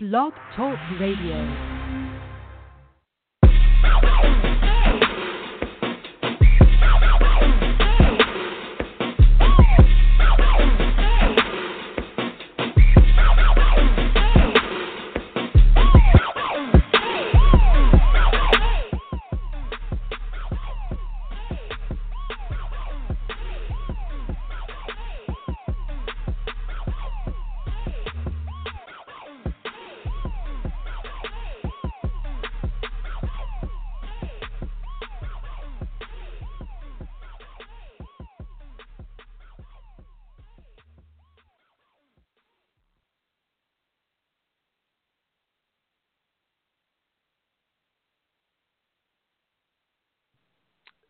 Blog Talk Radio.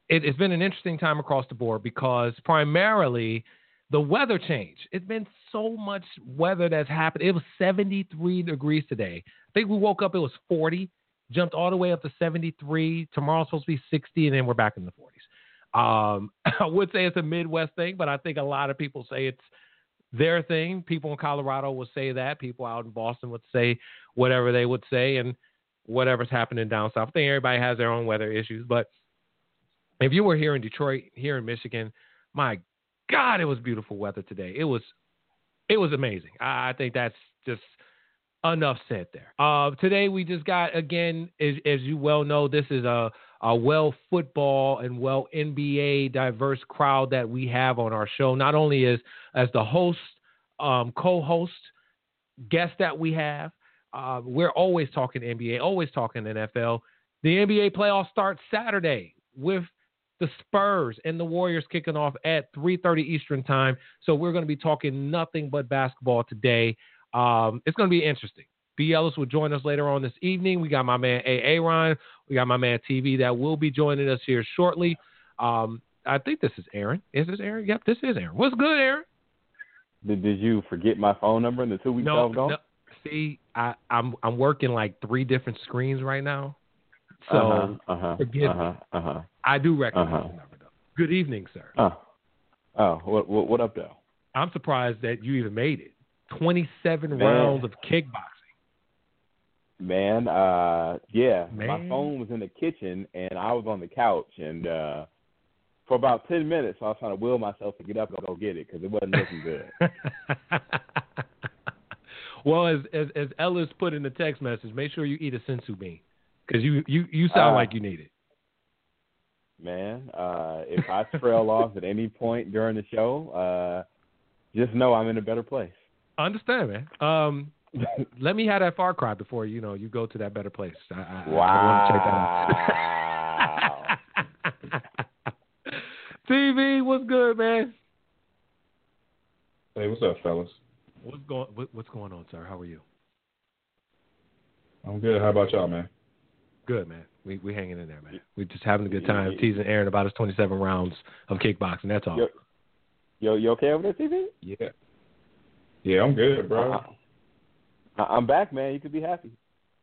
It, has been an interesting time across the board because primarily the weather change. It's been so much weather that's happened. It was 73 degrees today. I think we woke up, it was 40, jumped all the way up to 73. Tomorrow's supposed to be 60, and then we're back in the 40s. Um, I would say it's a Midwest thing, but I think a lot of people say it's their thing. People in Colorado would say that. People out in Boston would say whatever they would say, and whatever's happening down south. I think everybody has their own weather issues, but if you were here in Detroit, here in Michigan, my God, it was beautiful weather today. It was, it was amazing. I, think that's just enough said there. Uh, today we just got again, as, as you well know, this is a, a well football and well NBA diverse crowd that we have on our show. Not only as as the host, um, co-host, guest that we have, uh, we're always talking NBA, always talking NFL. The NBA playoffs start Saturday with the Spurs and the Warriors kicking off at 3:30 Eastern time. So we're going to be talking nothing but basketball today. Um, it's going to be interesting. B. Ellis will join us later on this evening. We got my man A. Aaron. We got my man TV that will be joining us here shortly. Um, I think this is Aaron. Is this Aaron? Yep, this is Aaron. What's good, Aaron? Did, did you forget my phone number in the two weeks no, I was gone? No. See, I, I'm I'm working like three different screens right now. So uh-huh, uh-huh, forgive uh-huh, me. Uh-huh. I do recognize Uh-huh. the number though. Good evening, sir. Oh, oh, what, what, what up, though? I'm surprised that you even made it. 27 Man. rounds of kickboxing. Man, uh, yeah, my phone was in the kitchen and I was on the couch, and uh, for about ten minutes, I was trying to will myself to get up and go get it because it wasn't looking good. well, as, as as Ellis put in the text message, make sure you eat a senzu bean because you you you sound Uh, like you need it. Man, uh, if I trail off at any point during the show, uh, just know I'm in a better place. I understand, man. Um, let me have that Far Cry before you know you go to that better place. I, I, I want to check that out. TV, what's good, man? Hey, what's up, fellas? What's going What's going on, sir? How are you? I'm good. How about y'all, man? Good, man. We we hanging in there, man. We just having a good time teasing Aaron about his 27 rounds of kickboxing. That's all. Yo, yo, you okay over there, TV? Yeah. Yeah, I'm good, bro. I- I'm back, man. You could be happy.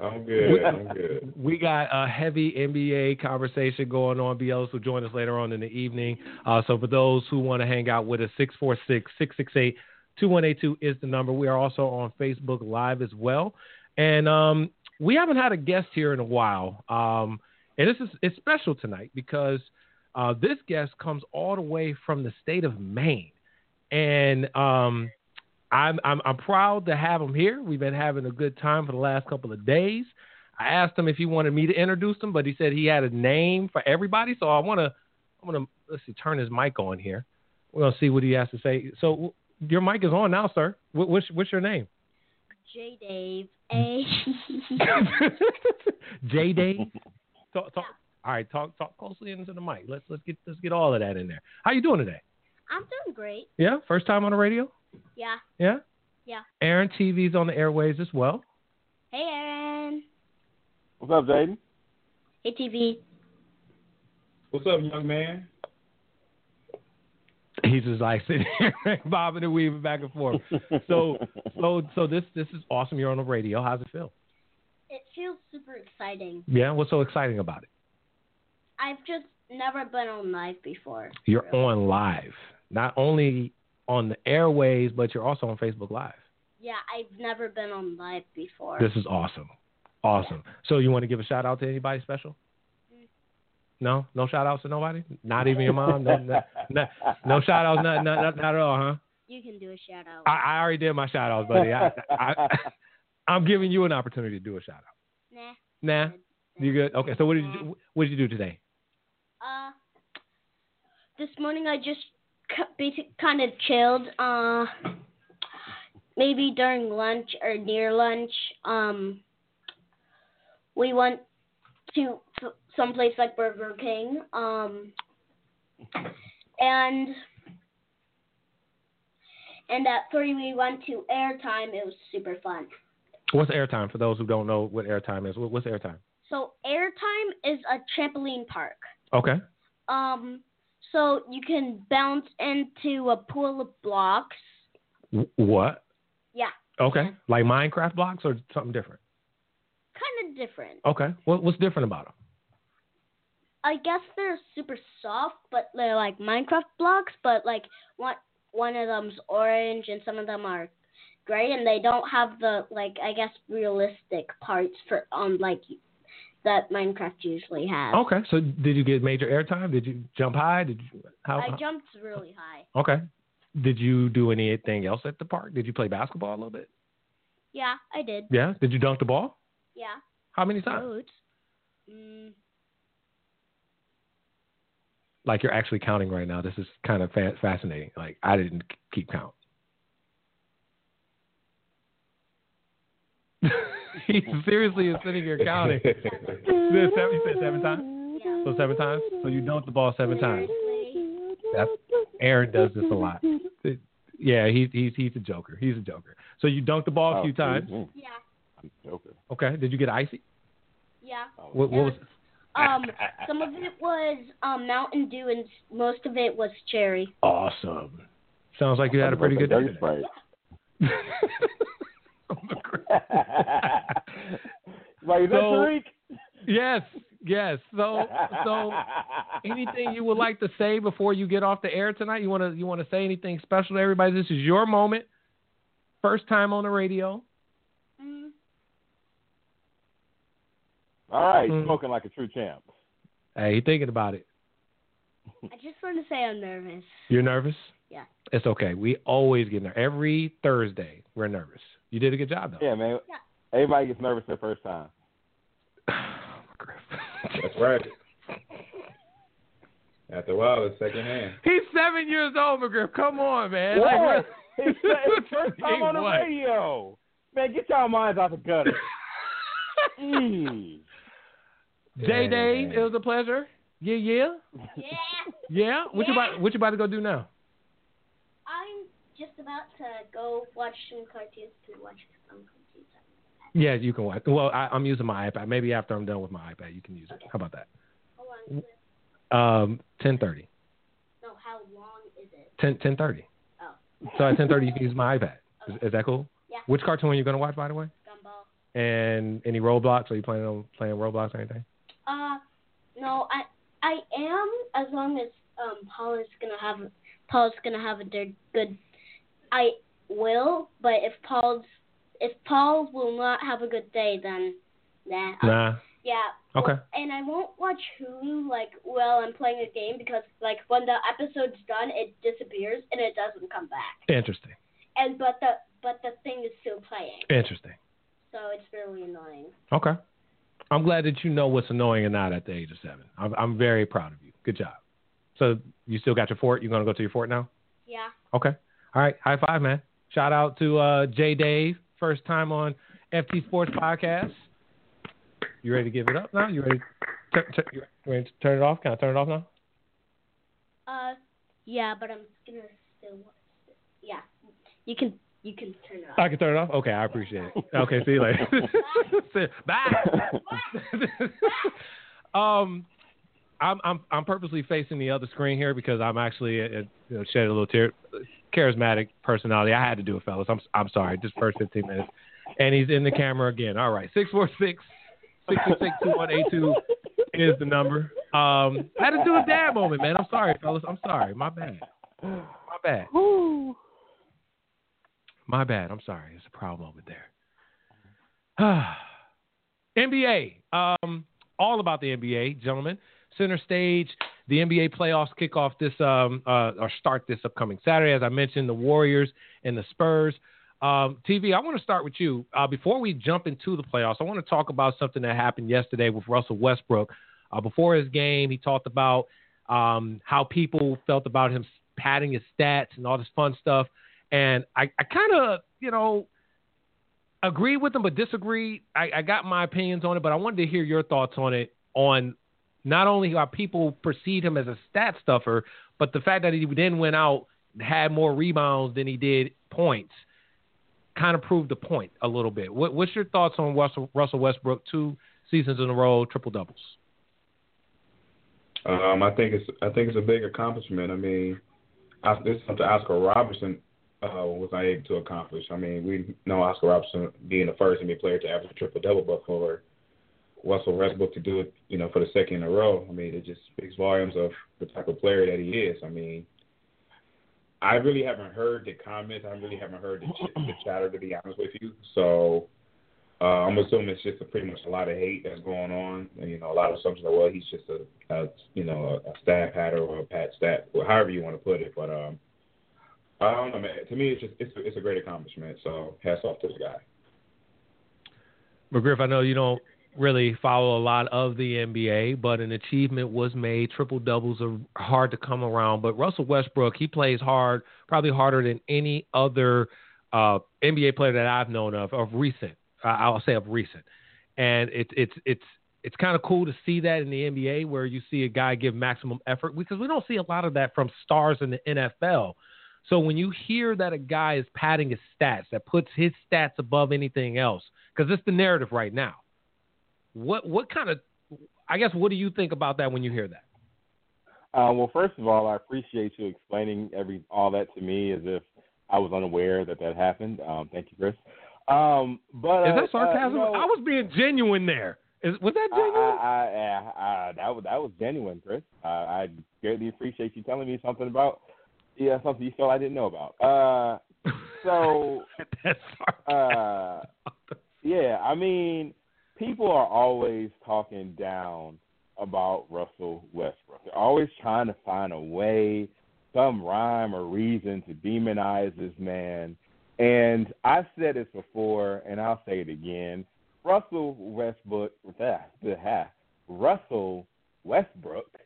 I'm good. I'm good. We got a heavy NBA conversation going on. B. Ellis will join us later on in the evening. Uh, so for those who want to hang out with us, 646-668-2182 is the number. We are also on Facebook Live as well. And um, we haven't had a guest here in a while. Um, and this is it's special tonight because uh, this guest comes all the way from the state of Maine. And um, I'm, I'm I'm proud to have him here. We've been having a good time for the last couple of days. I asked him if he wanted me to introduce him, but he said he had a name for everybody. So I want to I want to let's see turn his mic on here. We're gonna see what he has to say. So your mic is on now, sir. What, what's what's your name? J Dave. A. J Dave. Talk, talk. All right, talk talk closely into the mic. Let's let's get let's get all of that in there. How you doing today? I'm doing great. Yeah, first time on the radio. Yeah. Yeah. Yeah. Aaron TV's on the airways as well. Hey, Aaron. What's up, Jaden? Hey, TV. What's up, young man? He's just like sitting here bobbing and weaving back and forth. So so so this this is awesome. You're on the radio. How's it feel? It feels super exciting. Yeah. What's so exciting about it? I've just never been on live before. You're on live. Not only on the airways, but you're also on Facebook Live. Yeah, I've never been on live before. This is awesome. Awesome. So you want to give a shout out to anybody special? No, no shout outs to nobody. Not even your mom. No, no, no, no shout outs. Not, not, not, not at all, huh? You can do a shout out. I, I already did my shout outs, buddy. I, I, I'm giving you an opportunity to do a shout out. nah. Nah, good. you good? Okay. So what did you what did you do today? Uh, this morning I just basic kind of chilled. Uh, maybe during lunch or near lunch. Um, we went to s- someplace like Burger King. Um, and and at three we went to Airtime. It was super fun. What's airtime for those who don't know what airtime is? What's airtime? So Airtime is a trampoline park. Okay. Um, so you can bounce into a pool of blocks. What? Yeah, Okay. Like Minecraft blocks or something different? kind of different. Okay. What, what's different about them? I guess they're super soft, but they're like Minecraft blocks. But like one one of them's orange and some of them are gray, and they don't have the like I guess realistic parts for um like that Minecraft usually has. Okay. So did you get major airtime? Did you jump high? Did you how? I jumped really high. Okay. Did you do anything else at the park? Did you play basketball a little bit? Yeah, I did. Yeah. Did you dunk the ball? Yeah. How many times? Mm, Like you're actually counting right now. This is kind of fa- fascinating. Like I didn't keep count. he seriously is sitting here counting. This seven, you said seven times. yeah. So seven times. So you dunked the ball seven times. That's Aaron does this a lot. Yeah, he's he's he's a joker. He's a joker. So you dunked the ball a few times. mhm. Yeah. I'm joking. Okay. Did you get icy? Yeah. Oh, What, what was? Um, some of it was um Mountain Dew and most of it was cherry. Awesome. Sounds like you had a pretty good day. Today. Sprite. like, is So- Tariq? yes, yes. So so anything you would like to say before you get off the air tonight? You want to you want to say anything special to everybody? This is your moment. First time on the radio. Mm, All right, Mm. smoking like a true champ. Hey, you thinking about it? I just want to say I'm nervous. You're nervous? Yeah. It's okay. We always get nervous. Every Thursday, we're nervous. You did a good job, though. Yeah, man. Yeah. Everybody gets nervous their first time. That's right. After a while, it's second hand. He's seven years old, McGriff. Come on, man. Like, What? we're- It's his first time on the What? radio. Man, get y'all minds out the gutter. Jeez. J Dave, it was a pleasure. Yeah, yeah, Yeah. yeah. What you about? What you about to go do now? I'm just about to go watch some cartoons to watch some cartoons. Yeah, you can watch. Well, I, I'm using my iPad. Maybe after I'm done with my iPad, you can use it. How about that? Hold on. Um, ten thirty. No, how long is it? Ten ten thirty. Oh, So at ten thirty, you can use my iPad. Is, is that cool? Yeah. Which cartoon are you gonna watch, by the way? Gumball. And any Roblox? Are you planning on playing Roblox or anything? No, I I am as long as um Paul is gonna have Paul's gonna have a good good. I will, but if Paul's if Paul will not have a good day, then nah. Nah. Yeah. Okay. And I won't watch Hulu like while I'm playing a game because like when the episode's done, it disappears and it doesn't come back. Interesting. And but the but the thing is still playing, Interesting. so it's really annoying. Okay. I'm glad that you know what's annoying and not at the age of seven. I'm, I'm very proud of you. Good job. So you still got your fort? You're gonna go to your fort now? Yeah. Okay. All right. High five, man. Shout out to uh, J Dave, first time on FT Sports Podcast. You ready to give it up now? You ready? To, tu- you ready to turn it off? Can I turn it off now? Uh, yeah, but I'm gonna still. Yeah, you can you can turn it off. I can turn it off. Okay, I appreciate it. Okay, see you later. Bye. um, I'm I'm I'm purposely facing the other screen here because I'm actually uh, uh, you know shed a little tear. Charismatic personality. I had to do it, fellas. I'm I'm sorry. Just first 15 minutes, and he's in the camera again. All right, six four six. 626-2182 is the number. Um, I had to do a dad moment, man. I'm sorry, fellas. I'm sorry. My bad. My bad. My bad. I'm sorry. There's a problem over there. NBA. Um, all about the NBA, gentlemen. Center stage. The NBA playoffs kick off this um, uh, or start this upcoming Saturday. As I mentioned, the Warriors and the Spurs. Um, TV, I want to start with you. Uh, before we jump into the playoffs, I want to talk about something that happened yesterday with Russell Westbrook. Uh, before his game, he talked about um, how people felt about him padding his stats and all this fun stuff. And I, I kind of, you know, agree with him, but disagree. I, I got my opinions on it, but I wanted to hear your thoughts on it. On not only how people perceive him as a stat stuffer, but the fact that he then went out and had more rebounds than he did points kind of proved the point a little bit. What, what's your thoughts on Russell, Russell Westbrook two seasons in a row, triple doubles? Um, I think it's I think it's a big accomplishment. I mean, I, this is something Oscar Robertson uh, was not able to accomplish. I mean, we know Oscar Robertson being the first NBA player to average a triple double, but for Russell Westbrook to do it, you know, for the second in a row, I mean, it just speaks volumes of the type of player that he is. I mean, I really haven't heard the comments. I really haven't heard the, ch- the chatter, to be honest with you. So uh, I'm assuming it's just a, pretty much a lot of hate that's going on. And, you know, a lot of assumptions that well, he's just a, a you know a, a stat patter or a pat stat, or however you want to put it. But um, I don't know, man. To me, it's just it's a, it's a great accomplishment. So hats off to the guy. McGriff, I know you don't really follow a lot of the NBA, but an achievement was made. Triple doubles are hard to come around, but Russell Westbrook, he plays hard, probably harder than any other uh, NBA player that I've known of of recent. I'll say of recent, and it's it's it's it's kind of cool to see that in the NBA where you see a guy give maximum effort because we don't see a lot of that from stars in the NFL. So when you hear that a guy is padding his stats, that puts his stats above anything else, because it's the narrative right now. What what kind of I guess what do you think about that when you hear that? Uh, well, first of all, I appreciate you explaining every all that to me as if I was unaware that that happened. Um, thank you, Chris. Um, but Is uh, that sarcasm? Uh, no, I was being genuine there. Is was that genuine? I, I, I, that was that was genuine, Chris. Uh, I greatly appreciate you telling me something about yeah something you felt I didn't know about. Uh, so uh, yeah, I mean, people are always talking down about Russell Westbrook. They're always trying to find a way, some rhyme or reason to demonize this man. And I've said this before, and I'll say it again. Russell Westbrook, Russell Westbrook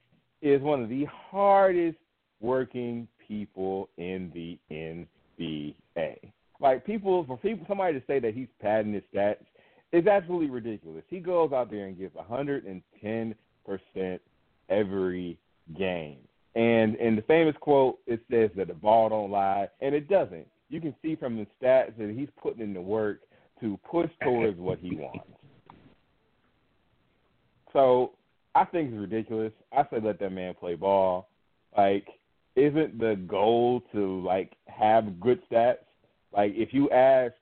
is one of the hardest working people in the NBA. Like people, for people, somebody to say that he's padding his stats is absolutely ridiculous. He goes out there and gives 110 percent every game. And in the famous quote, it says that the ball don't lie, and it doesn't. You can see from the stats that he's putting in the work to push towards what he wants. So I think it's ridiculous. I say let that man play ball. Like, isn't the goal to like have good stats? Like, if you ask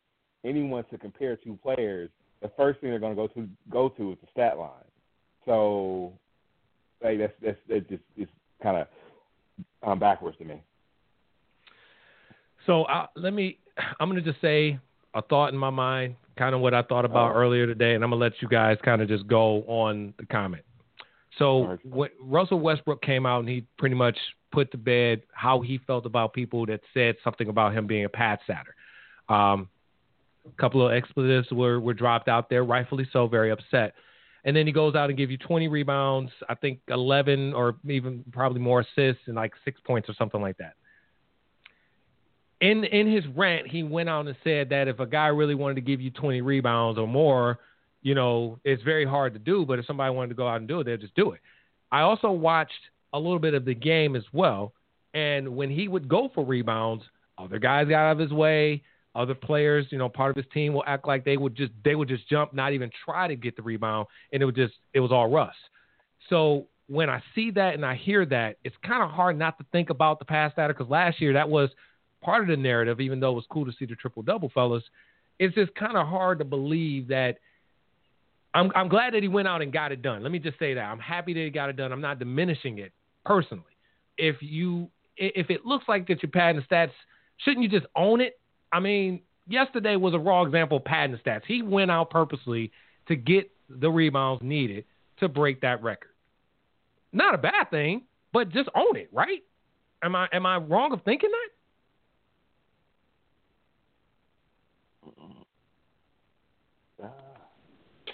anyone to compare two players, the first thing they're going to go to go to is the stat line. So, like, that's that's just it's kind of um, backwards to me. So uh, let me. I'm gonna just say a thought in my mind, kind of what I thought about Oh. earlier today, and I'm gonna let you guys kind of just go on the comment. So when Russell Westbrook came out and he pretty much put to bed how he felt about people that said something about him being a pad satter. Um, a couple of expletives were, were dropped out there, rightfully so, very upset. And then he goes out and gives you 20 rebounds, I think 11 or even probably more assists and like six points or something like that. In in his rant, he went out and said that if a guy really wanted to give you 20 rebounds or more, you know, it's very hard to do. But if somebody wanted to go out and do it, they'll just do it. I also watched a little bit of the game as well, and when he would go for rebounds, other guys got out of his way. Other players, you know, part of his team will act like they would just they would just jump, not even try to get the rebound, and it would just it was all Russ. So when I see that and I hear that, it's kind of hard not to think about the past that because last year that was part of the narrative, even though it was cool to see the triple double, fellas. It's just kind of hard to believe that. I'm I'm glad that he went out and got it done. Let me just say that I'm happy that he got it done. I'm not diminishing it personally. If you if it looks like that you're padding stats, shouldn't you just own it? I mean, yesterday was a raw example of padding stats. He went out purposely to get the rebounds needed to break that record. Not a bad thing, but just own it, right? Am I am I wrong of thinking that?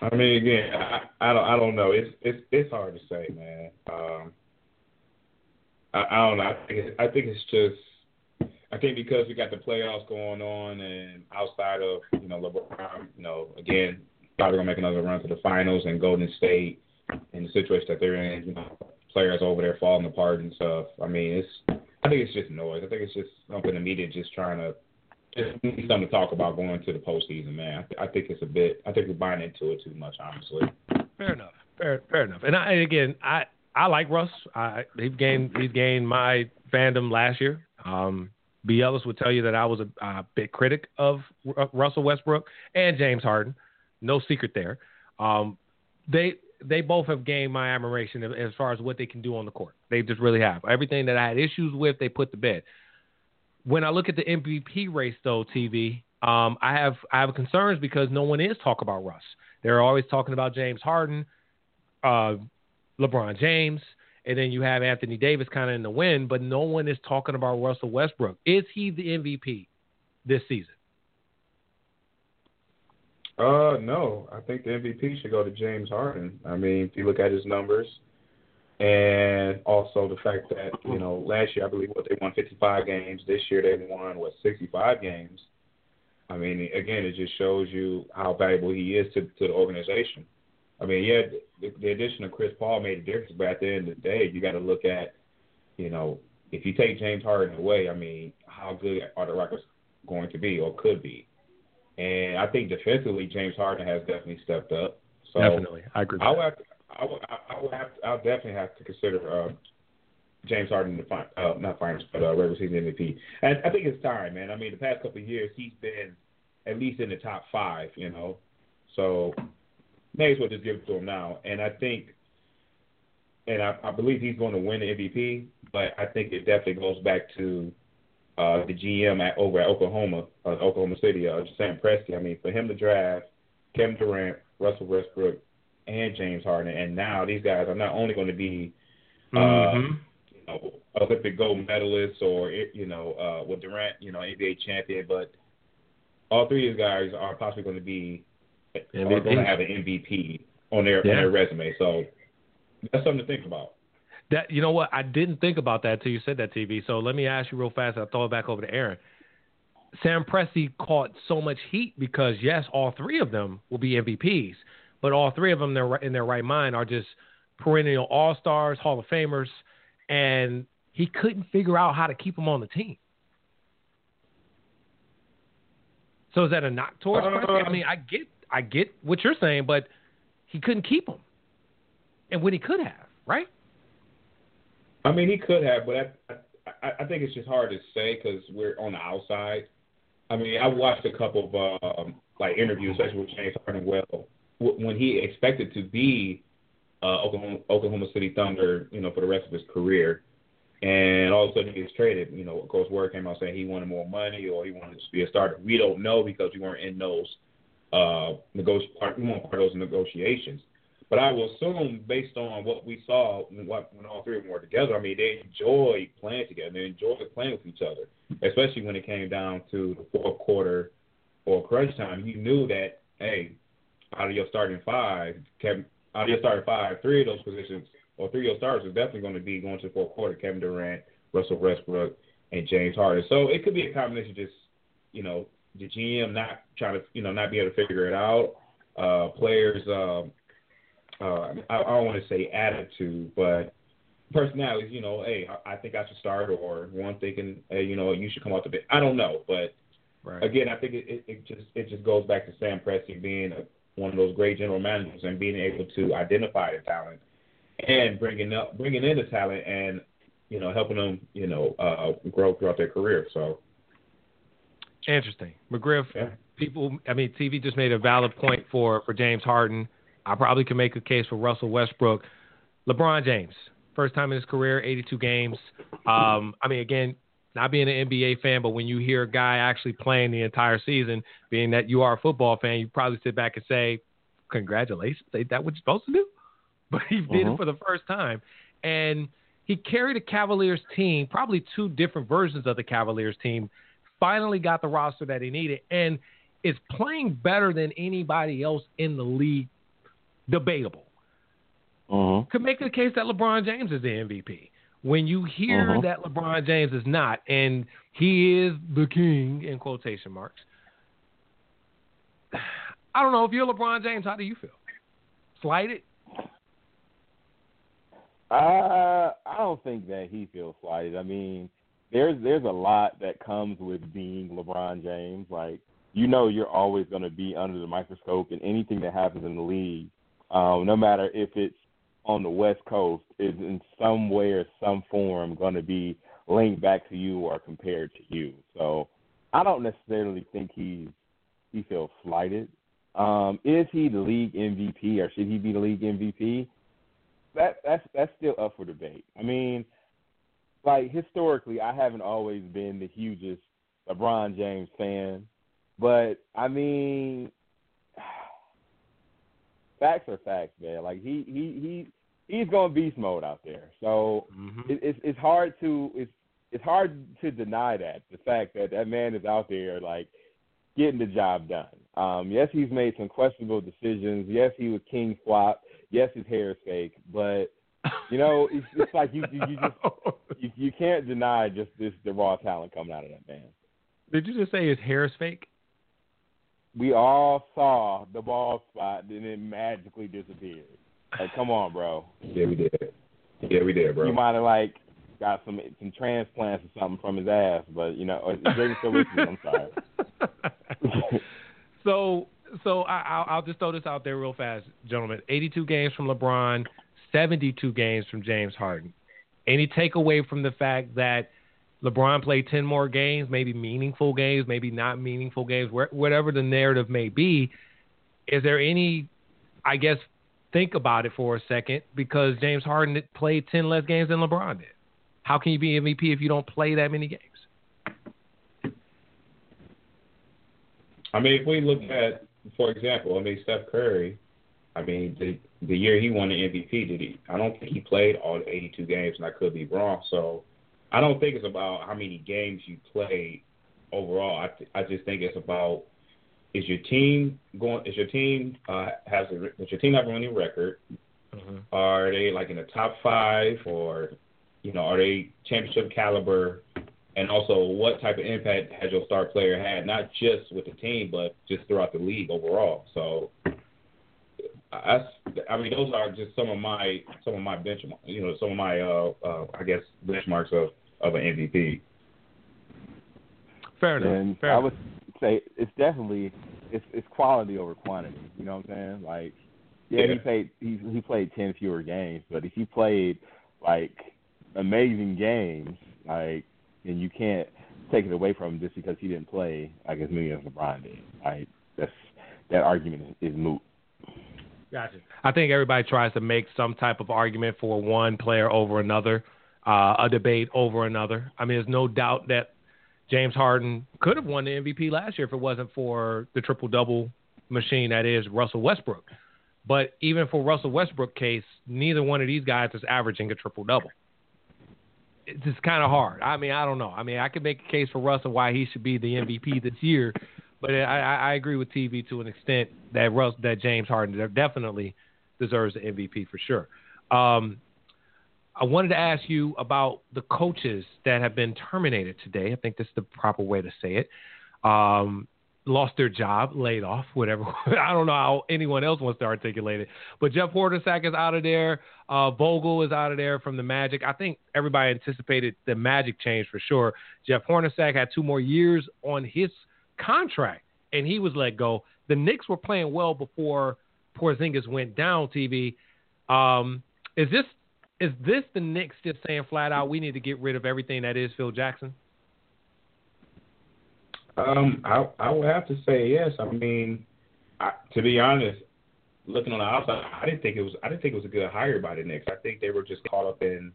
I mean, again, I, I don't, I don't know. It's, it's, it's hard to say, man. Um, I, I don't know. I think, it, I think it's just, I think because we got the playoffs going on, and outside of, you know, LeBron, you know, again, probably gonna make another run to the finals, and Golden State, and the situation that they're in, you know, players over there falling apart and stuff. I mean, it's, I think it's just noise. I think it's just something the media just trying to just need something to talk about going to the postseason, man. I, th- I think it's a bit. I think we're buying into it too much, honestly. Fair enough. Fair, fair enough. And I, and again, I, I like Russ. I, he's gained, he's gained my fandom last year. Um, B. Ellis would tell you that I was a, a big critic of R- Russell Westbrook and James Harden. No secret there. Um, they, they both have gained my admiration as far as what they can do on the court. They just really have. Everything that I had issues with, they put to bed. When I look at the MVP race, though, TV, um, I have I have concerns because no one is talking about Russ. They're always talking about James Harden, uh, LeBron James, and then you have Anthony Davis kind of in the wind, but no one is talking about Russell Westbrook. Is he the MVP this season? Uh, no. I think the MVP should go to James Harden. I mean, if you look at his numbers, and also the fact that you know last year I believe what they won 55 games. This year they won what 65 games. I mean, again, it just shows you how valuable he is to to the organization. I mean, yeah, the, the addition of Chris Paul made a difference, but at the end of the day, you got to look at, you know, if you take James Harden away, I mean, how good are the Rockets going to be or could be? And I think defensively, James Harden has definitely stepped up. So Definitely, I agree. I would have to, I would, I would have to, I'll definitely have to consider uh, James Harden the fin- uh, not finals, but uh, regular season MVP. And I think it's time, man. I mean, the past couple of years, he's been at least in the top five, you know. So may as well just give it to him now. And I think, and I, I believe he's going to win the MVP. But I think it definitely goes back to uh, the GM at, over at Oklahoma, uh, Oklahoma City, uh, Sam Presti. I mean, for him to draft Kevin Durant, Russell Westbrook, and James Harden, and now these guys are not only going to be uh, Mhm. you know, Olympic gold medalists or you know, uh, with Durant, you know, NBA champion, but all three of these guys are possibly going to be are going to have an MVP on their Yeah. on their resume. So that's something to think about. That you know what? I didn't think about that till you said that, TV. So let me ask you real fast. I'll throw it back over to Aaron. Sam Presti caught so much heat because yes, all three of them will be MVPs, but all three of them they're in their right mind are just perennial All Stars, Hall of Famers, and he couldn't figure out how to keep them on the team. So is that a knock towards Uh? I mean, I get I get what you're saying, but he couldn't keep him, and when he could have, right? I mean, he could have, but I, I, I think it's just hard to say because we're on the outside. I mean, I watched a couple of um, like interviews, especially with James Harden. Well, when he expected to be uh, Oklahoma, Oklahoma City Thunder, you know, for the rest of his career, and all of a sudden he gets traded. You know, of course, word came out saying he wanted more money or he wanted to be a starter. We don't know because we weren't in those uh, negoti- part, weren't part of those negotiations. But I will assume, based on what we saw when, what, when all three of them were together, I mean, they enjoyed playing together. They enjoyed playing with each other, especially when it came down to the fourth quarter or crunch time. You knew that, hey, out of your starting five, Kevin, out of your starting five, three of those positions or three of your stars is definitely going to be going to the fourth quarter. Kevin Durant, Russell Westbrook, and James Harden. So it could be a combination, of just you know, the GM not trying to, you know, not be able to figure it out. Uh, players. Um, uh, I, I don't want to say attitude, but personalities. You know, hey, I, I think I should start, or one thinking, hey, you know, you should come out the bench. I don't know, but Right. again, I think it, it, it just it just goes back to Sam Presti being a, one of those great general managers and being able to identify the talent and bringing up bringing in the talent and you know helping them you know uh, grow throughout their career. So Interesting. McGriff, yeah. people, I mean, TV just made a valid point for, for James Harden. I probably could make a case for Russell Westbrook. LeBron James, First time in his career, 82 games. Um, I mean, again, not being an NBA fan, but when you hear a guy actually playing the entire season, being that you are a football fan, you probably sit back and say, "Congratulations, ain't that what you're supposed to do?" But he did Mhm. it for the first time, and he carried a Cavaliers team, probably two different versions of the Cavaliers team. Finally, got the roster that he needed, and is playing better than anybody else in the league. Debatable Mhm. could make the case that LeBron James is the MVP. When you hear Mhm. that LeBron James is not, and he is the king in quotation marks, I don't know if you're LeBron James. How do you feel? Slighted? Uh, I don't think that he feels slighted. I mean, there's there's a lot that comes with being LeBron James. Like you know, you're always going to be under the microscope, and anything that happens in the league, um, no matter if it's on the West Coast, is in some way or some form going to be linked back to you or compared to you. So I don't necessarily think he's he feels slighted. Um, is he the league MVP or should he be the league MVP? that that's that's still up for debate. I mean, like historically, I haven't always been the hugest LeBron James fan, but I mean, facts are facts, man. Like he he he he's going beast mode out there. So Mm-hmm. it, it's it's hard to it's it's hard to deny that the fact that that man is out there like getting the job done. Um, yes, he's made some questionable decisions. Yes, he was king flop. Yes, his hair is fake, but you know it's, it's like you you, you just you, you can't deny just this the raw talent coming out of that man. Did you just say his hair is fake? We all saw the ball spot, and it magically disappeared. Like, come on, bro. Yeah, we did. Yeah, we did, bro. You might have like got some some transplants or something from his ass, but you know, James still listening. I'm sorry. so, so I, I'll, I'll just throw this out there real fast, gentlemen. 82 games from LeBron, 72 games from James Harden. Any takeaway from the fact that LeBron played 10 more games, maybe meaningful games, maybe not meaningful games, whatever the narrative may be? Is there any, I guess, think about it for a second because James Harden played 10 less games than LeBron did. How can you be MVP if you don't play that many games? I mean, if we look at, for example, I mean, Steph Curry, I mean, the the year he won the MVP, did he? I don't think he played all 82 games, and I could be wrong. So, I don't think it's about how many games you played overall. I th- I just think it's about is your team going? Is your team uh, has a, does your team have a winning record? Are they like in the top five, or you know, are they championship caliber? And also, what type of impact has your star player had, not just with the team, but just throughout the league overall? So, I, I mean, those are just some of my some of my benchmark, you know, some of my uh, uh I guess benchmarks of of an MVP. Fair enough. And Fair I enough. would say it's definitely it's it's quality over quantity. You know what I'm saying? Like, yeah, Yeah. he played he he played ten fewer games, but if he played like amazing games, like, and you can't take it away from him just because he didn't play like as many as LeBron did. Like, that's that argument is, is moot. Gotcha. I think everybody tries to make some type of argument for one player over another, uh, a debate over another. I mean, there's no doubt that James Harden could have won the MVP last year if it wasn't for the triple double machine that is Russell Westbrook. But even for Russell Westbrook case, neither one of these guys is averaging a triple double. It's just kind of hard. I mean, I don't know. I mean, I could make a case for Russell why he should be the MVP this year, but I, I, agree with TV to an extent that Russ, that James Harden definitely deserves the MVP for sure. Um, I wanted to ask you about the coaches that have been terminated today. I think that's the proper way to say it. Um, lost their job, laid off, whatever. I don't know how anyone else wants to articulate it. But Jeff Hornacek is out of there. Uh, Vogel is out of there from the Magic. I think everybody anticipated the Magic change for sure. Jeff Hornacek had two more years on his contract, and he was let go. The Knicks were playing well before Porzingis went down. TV. Um, is this is this the Knicks just saying flat out we need to get rid of everything that is Phil Jackson? Um, I I would have to say yes. I mean, I, to be honest, looking on the outside, I didn't think it was I didn't think it was a good hire by the Knicks. I think they were just caught up in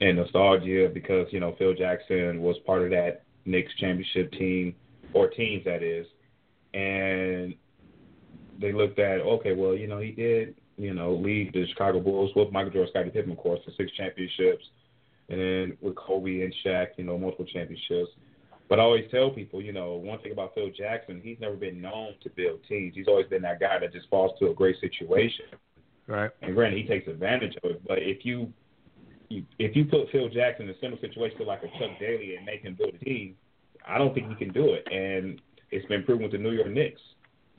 in nostalgia because you know Phil Jackson was part of that Knicks championship team or teams that is, and they looked at okay, well you know he did you know lead the Chicago Bulls with Michael Jordan, Scottie Pippen, of course, to six championships, and then with Kobe and Shaq, you know multiple championships. But I always tell people, you know, one thing about Phil Jackson, he's never been known to build teams. He's always been that guy that just falls to a great situation. Right. And granted, he takes advantage of it. But if you, you if you put Phil Jackson in a similar situation like a Chuck Daly and make him build a team, I don't think he can do it. And it's been proven with the New York Knicks.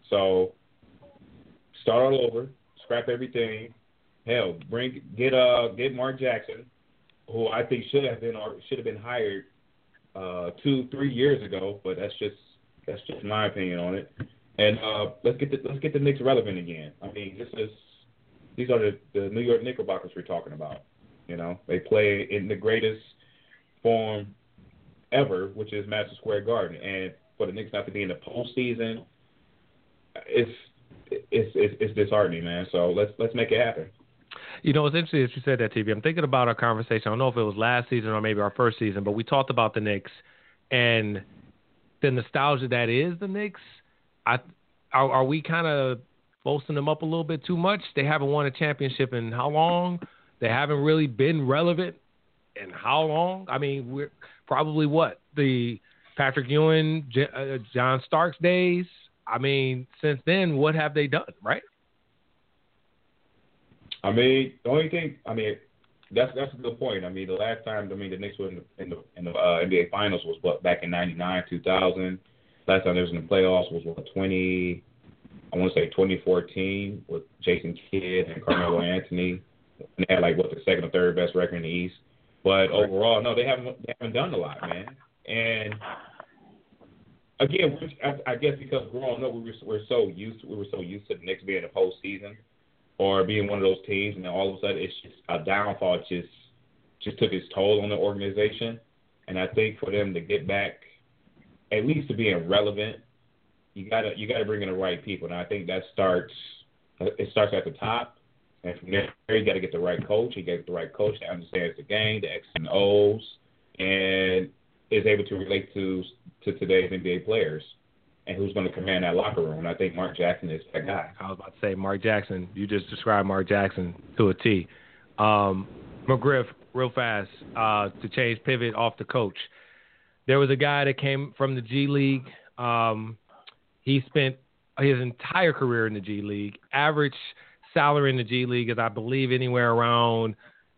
So start all over, scrap everything. Hell, bring get uh get Mark Jackson, who I think should have been or should have been hired uh, two, three years ago, but that's just that's just my opinion on it. And uh, let's get the let's get the Knicks relevant again. I mean, this is these are the, the New York Knickerbockers we're talking about. You know, they play in the greatest form ever, which is Madison Square Garden. And for the Knicks not to be in the postseason, it's it's it's, it's disheartening, man. So let's let's make it happen. You know, it's interesting that you said that, TV. I'm thinking about our conversation. I don't know if it was last season or maybe our first season, but we talked about the Knicks and the nostalgia that is the Knicks. I are, are we kind of boasting them up a little bit too much? They haven't won a championship in how long? They haven't really been relevant in how long? I mean, we're probably what the Patrick Ewing, uh, John Starks days. I mean, since then, what have they done, right? I mean, the only thing, I mean, that's that's a good point. I mean, the last time, I mean, the Knicks were in the in the, in the uh, NBA Finals was what back in '99, 2000. Last time they was in the playoffs was what 20, I want to say 2014 with Jason Kidd and Carmelo Anthony. And they had like what the second or third best record in the East. But overall, no, they haven't they haven't done a lot, man. And again, I, I guess because growing up, we were we're so used to, we were so used to the Knicks being in the postseason or being one of those teams, and then all of a sudden it's just a downfall. Just just took its toll on the organization, and I think for them to get back, at least to being relevant, you gotta you gotta bring in the right people, and I think that starts it starts at the top, and from there you got to get the right coach. You get the right coach that understands the game, the X and O's, and is able to relate to to today's NBA players and who's going to command that locker room. And I think Mark Jackson is that guy. I was about to say Mark Jackson. You just described Mark Jackson to a T. Um, McGriff, real fast, uh, to change pivot off the coach. There was a guy that came from the G League. Um, he spent his entire career in the G League. Average salary in the G League is, I believe, anywhere around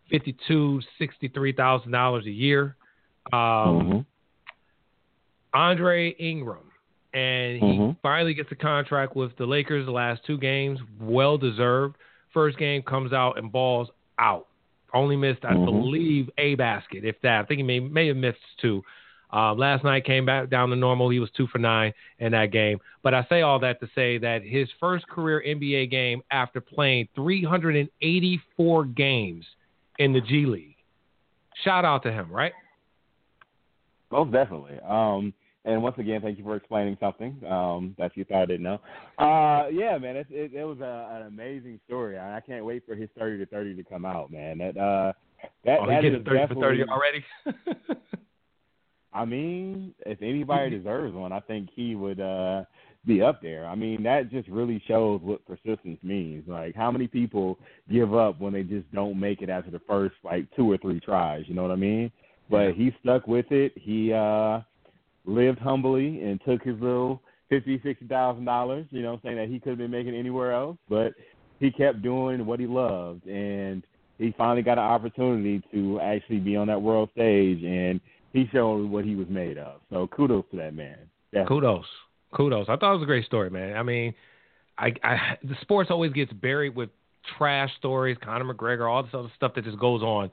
fifty-two, sixty-three thousand dollars a year. Um, mm-hmm. Andre Ingram and he mm-hmm. finally gets a contract with the Lakers. The last two games, well deserved. First game comes out and balls out. Only missed, I mm-hmm. believe, a basket, if that. I think he may may have missed two. Uh, last night came back down to normal. He was two for nine in that game. But I say all that to say that his first career NBA game after playing 384 games in the G League. Shout out to him, right? Most definitely. Um, and once again, thank you for explaining something um, that you thought I didn't know. Uh, yeah, man, it, it, it was a, an amazing story. I, I can't wait for his thirty to thirty to come out, man. That uh, that, oh, that is thirty for thirty already. I mean, if anybody deserves one, I think he would uh, be up there. I mean, that just really shows what persistence means. Like, how many people give up when they just don't make it after the first like two or three tries? You know what I mean? But he stuck with it. He uh lived humbly and took his little fifty, sixty thousand dollars, you know, saying that he could have been making anywhere else, but he kept doing what he loved and he finally got an opportunity to actually be on that world stage and he showed what he was made of. So kudos to that man. Definitely. Kudos. Kudos. I thought it was a great story, man. I mean, I, I the sports always gets buried with trash stories, Conor McGregor, all this other stuff that just goes on.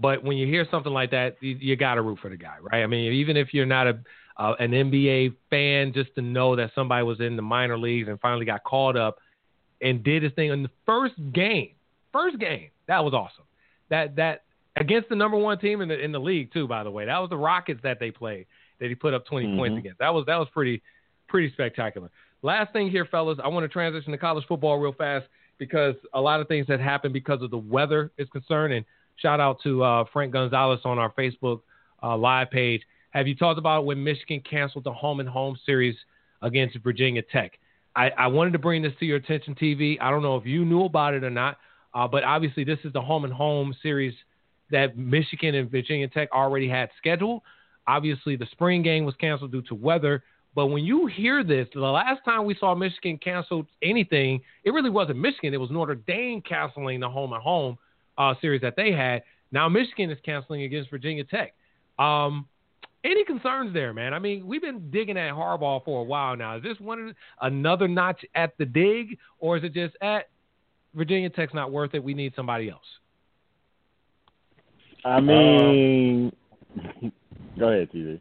But when you hear something like that, you, you got to root for the guy, right? I mean, even if you're not a uh, an NBA fan, just to know that somebody was in the minor leagues and finally got called up and did his thing in the first game, first game, that was awesome. That that against the number one team in the in the league too, by the way. That was the Rockets that they played that he put up 20 mm-hmm. points against. That was that was pretty pretty spectacular. Last thing here, fellas, I want to transition to college football real fast. because a lot of things that happened because of the weather is concerned. And shout out to uh, Frank Gonzalez on our Facebook uh, live page. Have you talked about when Michigan canceled the home and home series against Virginia Tech? I, I wanted to bring this to your attention, TV. I don't know if you knew about it or not, uh, but obviously this is the home and home series that Michigan and Virginia Tech already had scheduled. Obviously, the spring game was canceled due to weather. But when you hear this, the last time we saw Michigan cancel anything, it really wasn't Michigan. It was Notre Dame canceling the home and home uh, series that they had. Now Michigan is canceling against Virginia Tech. Um, any concerns there, man? I mean, we've been digging at Harbaugh for a while now. Is this one another notch at the dig, or is it just at Virginia Tech's not worth it? We need somebody else. I mean, um, go ahead, TV.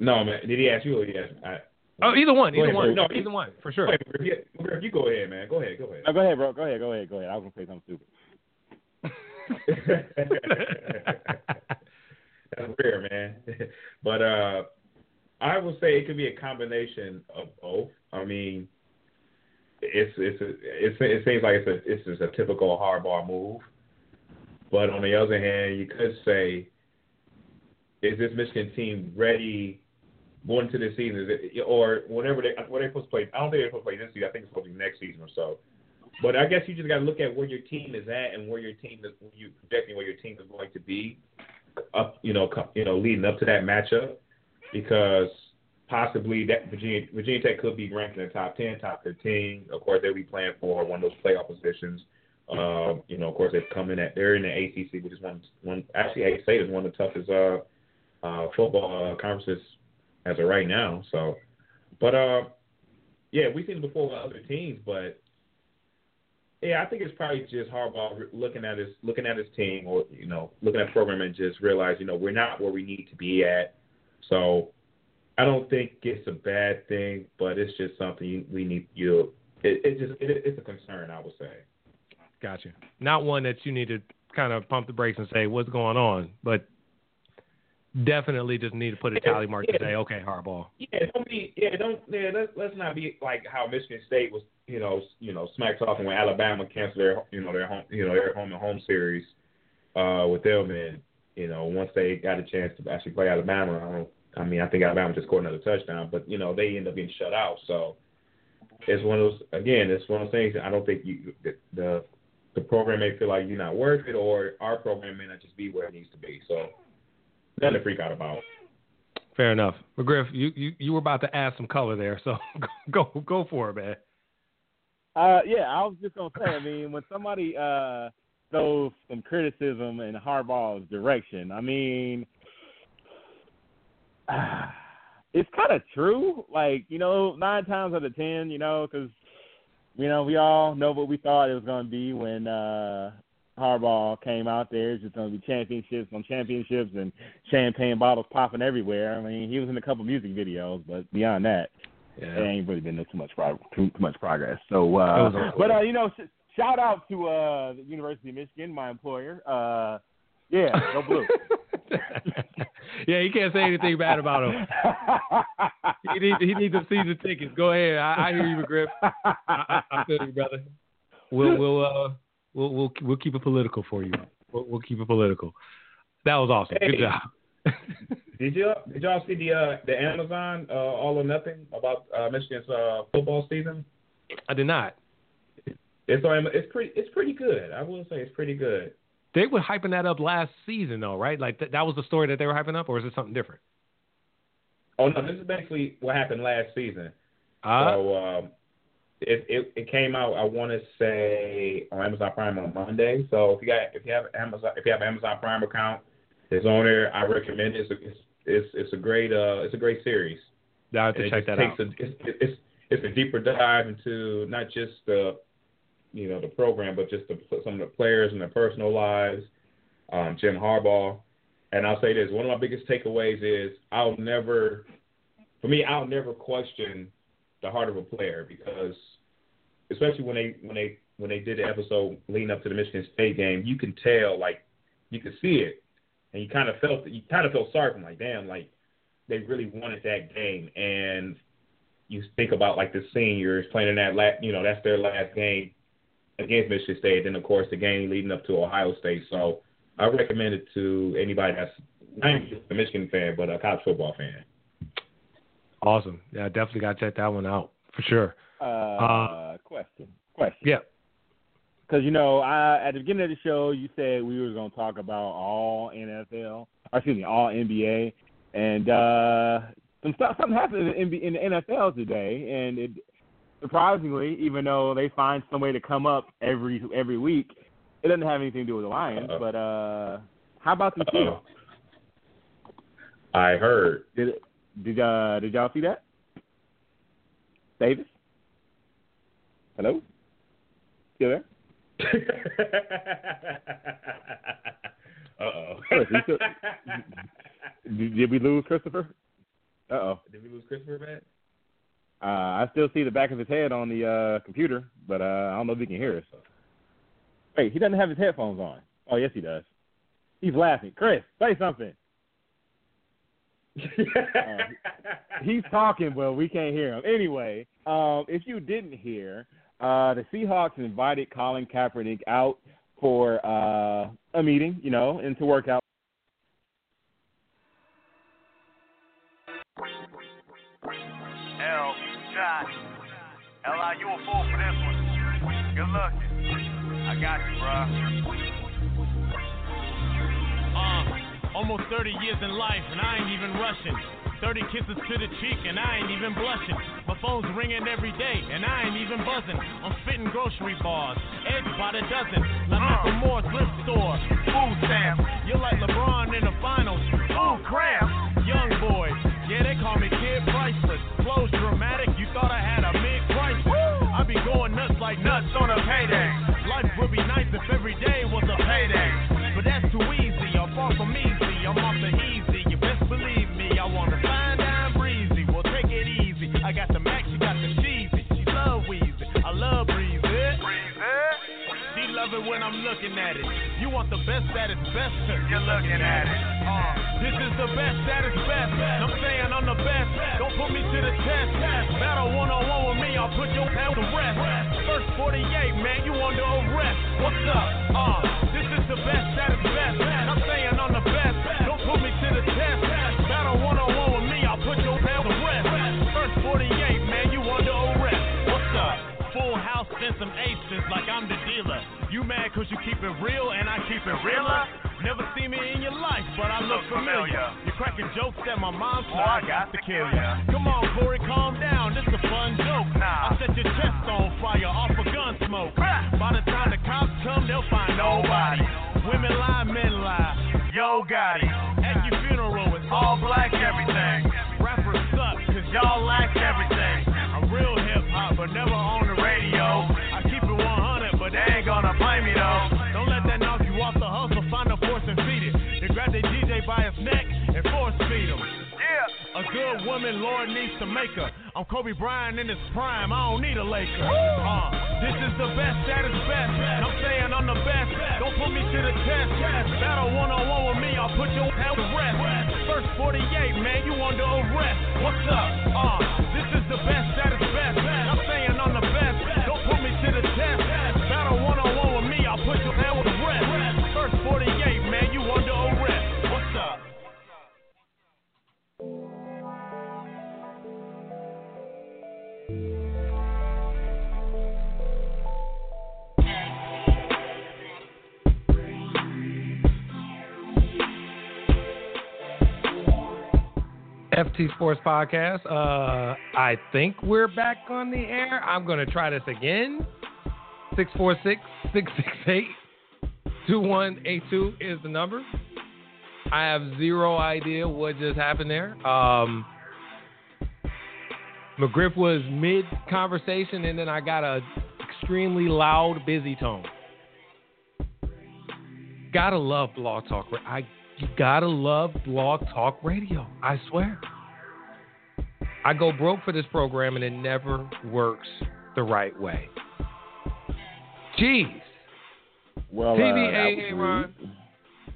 No, man. Did he ask you or he asked? I, oh, either one. Either ahead, one. No, either one for sure. Wait, if you, if you go ahead, man. Go ahead. Go ahead. No, go ahead, bro. Go ahead. Go ahead. Go ahead. I was gonna say something stupid. That's rare, man. but uh, I would say it could be a combination of both. I mean, it's it's a, it's it seems like it's a it's just a typical Harbaugh move. But on the other hand, you could say, is this Michigan team ready going into the season? It, or whenever they where they supposed to play? I don't think they're supposed to play this season. I think it's supposed to be next season or so. But I guess you just got to look at where your team is at and where your team is, you projecting where your team is going to be up, you know, you know, leading up to that matchup, because possibly that Virginia Virginia Tech could be ranked in the top ten, top fifteen. Of course, they'll be playing for one of those playoff positions. Um, you know, of course, they've come in at they're in the ACC, which is one one actually I State is one of the toughest uh, uh, football uh, conferences as of right now. So, but uh, yeah, we've seen it before with other teams, but yeah, I think it's probably just Harbaugh looking at his looking at his team, or you know, looking at the program and just realize, you know, we're not where we need to be at. So, I don't think it's a bad thing, but it's just something we need. You, it, it just it, it's a concern, I would say. Gotcha. Not one that you need to kind of pump the brakes and say what's going on, but definitely just need to put a tally mark yeah. to say, okay, Harbaugh. Yeah, don't be. Yeah, don't. Yeah, let's let's not be like how Michigan State was. You know, you know, smack talking when Alabama canceled their, you know, their home, you know, their home and home series uh, with them, and you know, once they got a chance to actually play Alabama, I don't. I mean, I think Alabama just scored another touchdown, but you know, they end up being shut out. So it's one of those. Again, it's one of those things. I don't think you the, the the program may feel like you're not worth it, or our program may not just be where it needs to be. So nothing to freak out about. Fair enough. McGriff, you, you, you were about to add some color there, so go go for it, man. Uh, yeah, I was just gonna say. I mean, when somebody uh throws some criticism in Harbaugh's direction, I mean, it's kind of true. Like you know, nine times out of ten, you know, because you know we all know what we thought it was gonna be when uh Harbaugh came out there. It's just going to be championships on championships and champagne bottles popping everywhere. I mean, he was in a couple music videos, but beyond that, yeah. there ain't really been too much too, too much progress. So, uh, but uh, you know, sh- shout out to uh, the University of Michigan, my employer. Uh, yeah, go blue. yeah, he can't say anything bad about him. he needs he needs see the tickets. Go ahead. I, I hear you, McGriff. I, I, I feel you, brother. We'll we'll uh We'll we'll we'll keep it political for you. We'll, we'll keep it political. That was awesome. Hey, Good job. did you did y'all see the uh, the Amazon uh, All or Nothing about uh, Michigan's uh, football season? I did not. It's it's pretty it's pretty good. I will say it's pretty good. They were hyping that up last season though, right? Like th- that was the story that they were hyping up, or is it something different? Oh no, this is basically what happened last season. Uh, so um, it, it it came out I want to say on Amazon Prime on Monday. So if you got if you have Amazon if you have Amazon Prime account, it's on there. I recommend it. It's a, it's it's, a great uh it's a great series. I have to and check that takes out. A, it's, it's it's a deeper dive into not just the you know the program, but just the, some of the players and their personal lives. Um, Jim Harbaugh, and I'll say this: one of my biggest takeaways is I'll never, for me, I'll never question the heart of a player because especially when they when they when they did the episode leading up to the Michigan State game, you can tell like you could see it, and you kind of felt you kind of felt sorry for them, like damn, like they really wanted that game, and you think about like the seniors playing in that last, you know, that's their last game against Michigan State. Then of course the game leading up to Ohio State. So I recommend it to anybody that's not just a Michigan fan, but a college football fan. Awesome. Yeah, definitely got to check that one out for sure. Uh, Uh, question. Question. Yeah. Because you know, I, at the beginning of the show, you said we were going to talk about all NFL, or excuse me, all NBA, and uh, some stuff something happened in the, in the NFL today, and it surprisingly, even though they find some way to come up every every week, it doesn't have anything to do with the Lions. Uh-oh. But uh, how about the Seahawks? I heard. Did did uh did y'all see that? Davis? Hello? Still there? uh oh. You Did, did we lose Christopher? Uh oh. Did we lose Christopher Matt? Uh, I still see the back of his head on the uh, computer, but uh, I don't know if he can hear us. Wait, he doesn't have his headphones on. Oh, yes, he does. He's laughing. Chris, say something. He's talking, but we can't hear him. Anyway, um, if you didn't hear, uh, the Seahawks invited Colin Kaepernick out for uh, a meeting, you know, and to work out. Shot. L.I., you a fool for this one. Good luck. I got you, bro. Uh, almost 30 years in life, and I ain't even rushing. 30 kisses to the cheek, and I ain't even blushing. My phone's ringing every day, and I ain't even buzzing. I'm spitting grocery bars, eggs by the dozen. Like Macklemore thrift store, food stamps. You're like LeBron in the finals. Ooh, crap. Young boy, yeah, they call me Kid Priceless. Flows dramatic, nuts on a payday. Life would be nice if every day was a payday. When I'm looking at it. You want the best that is best, you're looking at it. Uh, this is the best that is best. I'm saying I'm the best. Don't put me to the test. Battle one on one with me, I'll put your head to rest. First 48, man, you under arrest. What's up? Uh, this is the best that is best. I'm saying I'm the best. Don't put me to the test. Battle one on one with me, I'll put your head to rest. First 48, man, you under arrest. What's up? Full house and some aces like I'm the dealer. You mad cause you keep it real and I keep it realer? Never see me in your life, but I look familiar. You're cracking jokes at my mom's so oh, I got to kill ya. Come on, Corey, calm down. This a fun joke. I set your chest on fire off of gun smoke. By the time the cops come, they'll find nobody. Women lie, men lie. Yo, Gotti. At your funeral, it's all black everything. Rappers suck, cause y'all lack everything. I'm real hip hop, but never on good woman, Lord needs to make her. I'm Kobe Bryant in his prime, I don't need a Laker. Uh, this is the best that is best. I'm saying I'm the best. Don't put me to the test. Battle one on one with me, I'll put your head to rest. First 48, man, you under arrest. What's up? Uh, this is the best that is best. I'm saying FT Sports Podcast. Uh, I think we're back on the air. I'm going to try this again. 646 668 2182 is the number. I have zero idea what just happened there. Um, McGriff was mid conversation, and then I got a extremely loud, busy tone. Gotta love Blog Talk. I you gotta love Blog Talk Radio. I swear. I go broke for this program, and it never works the right way. Jeez. Well, uh, TBA, Ron.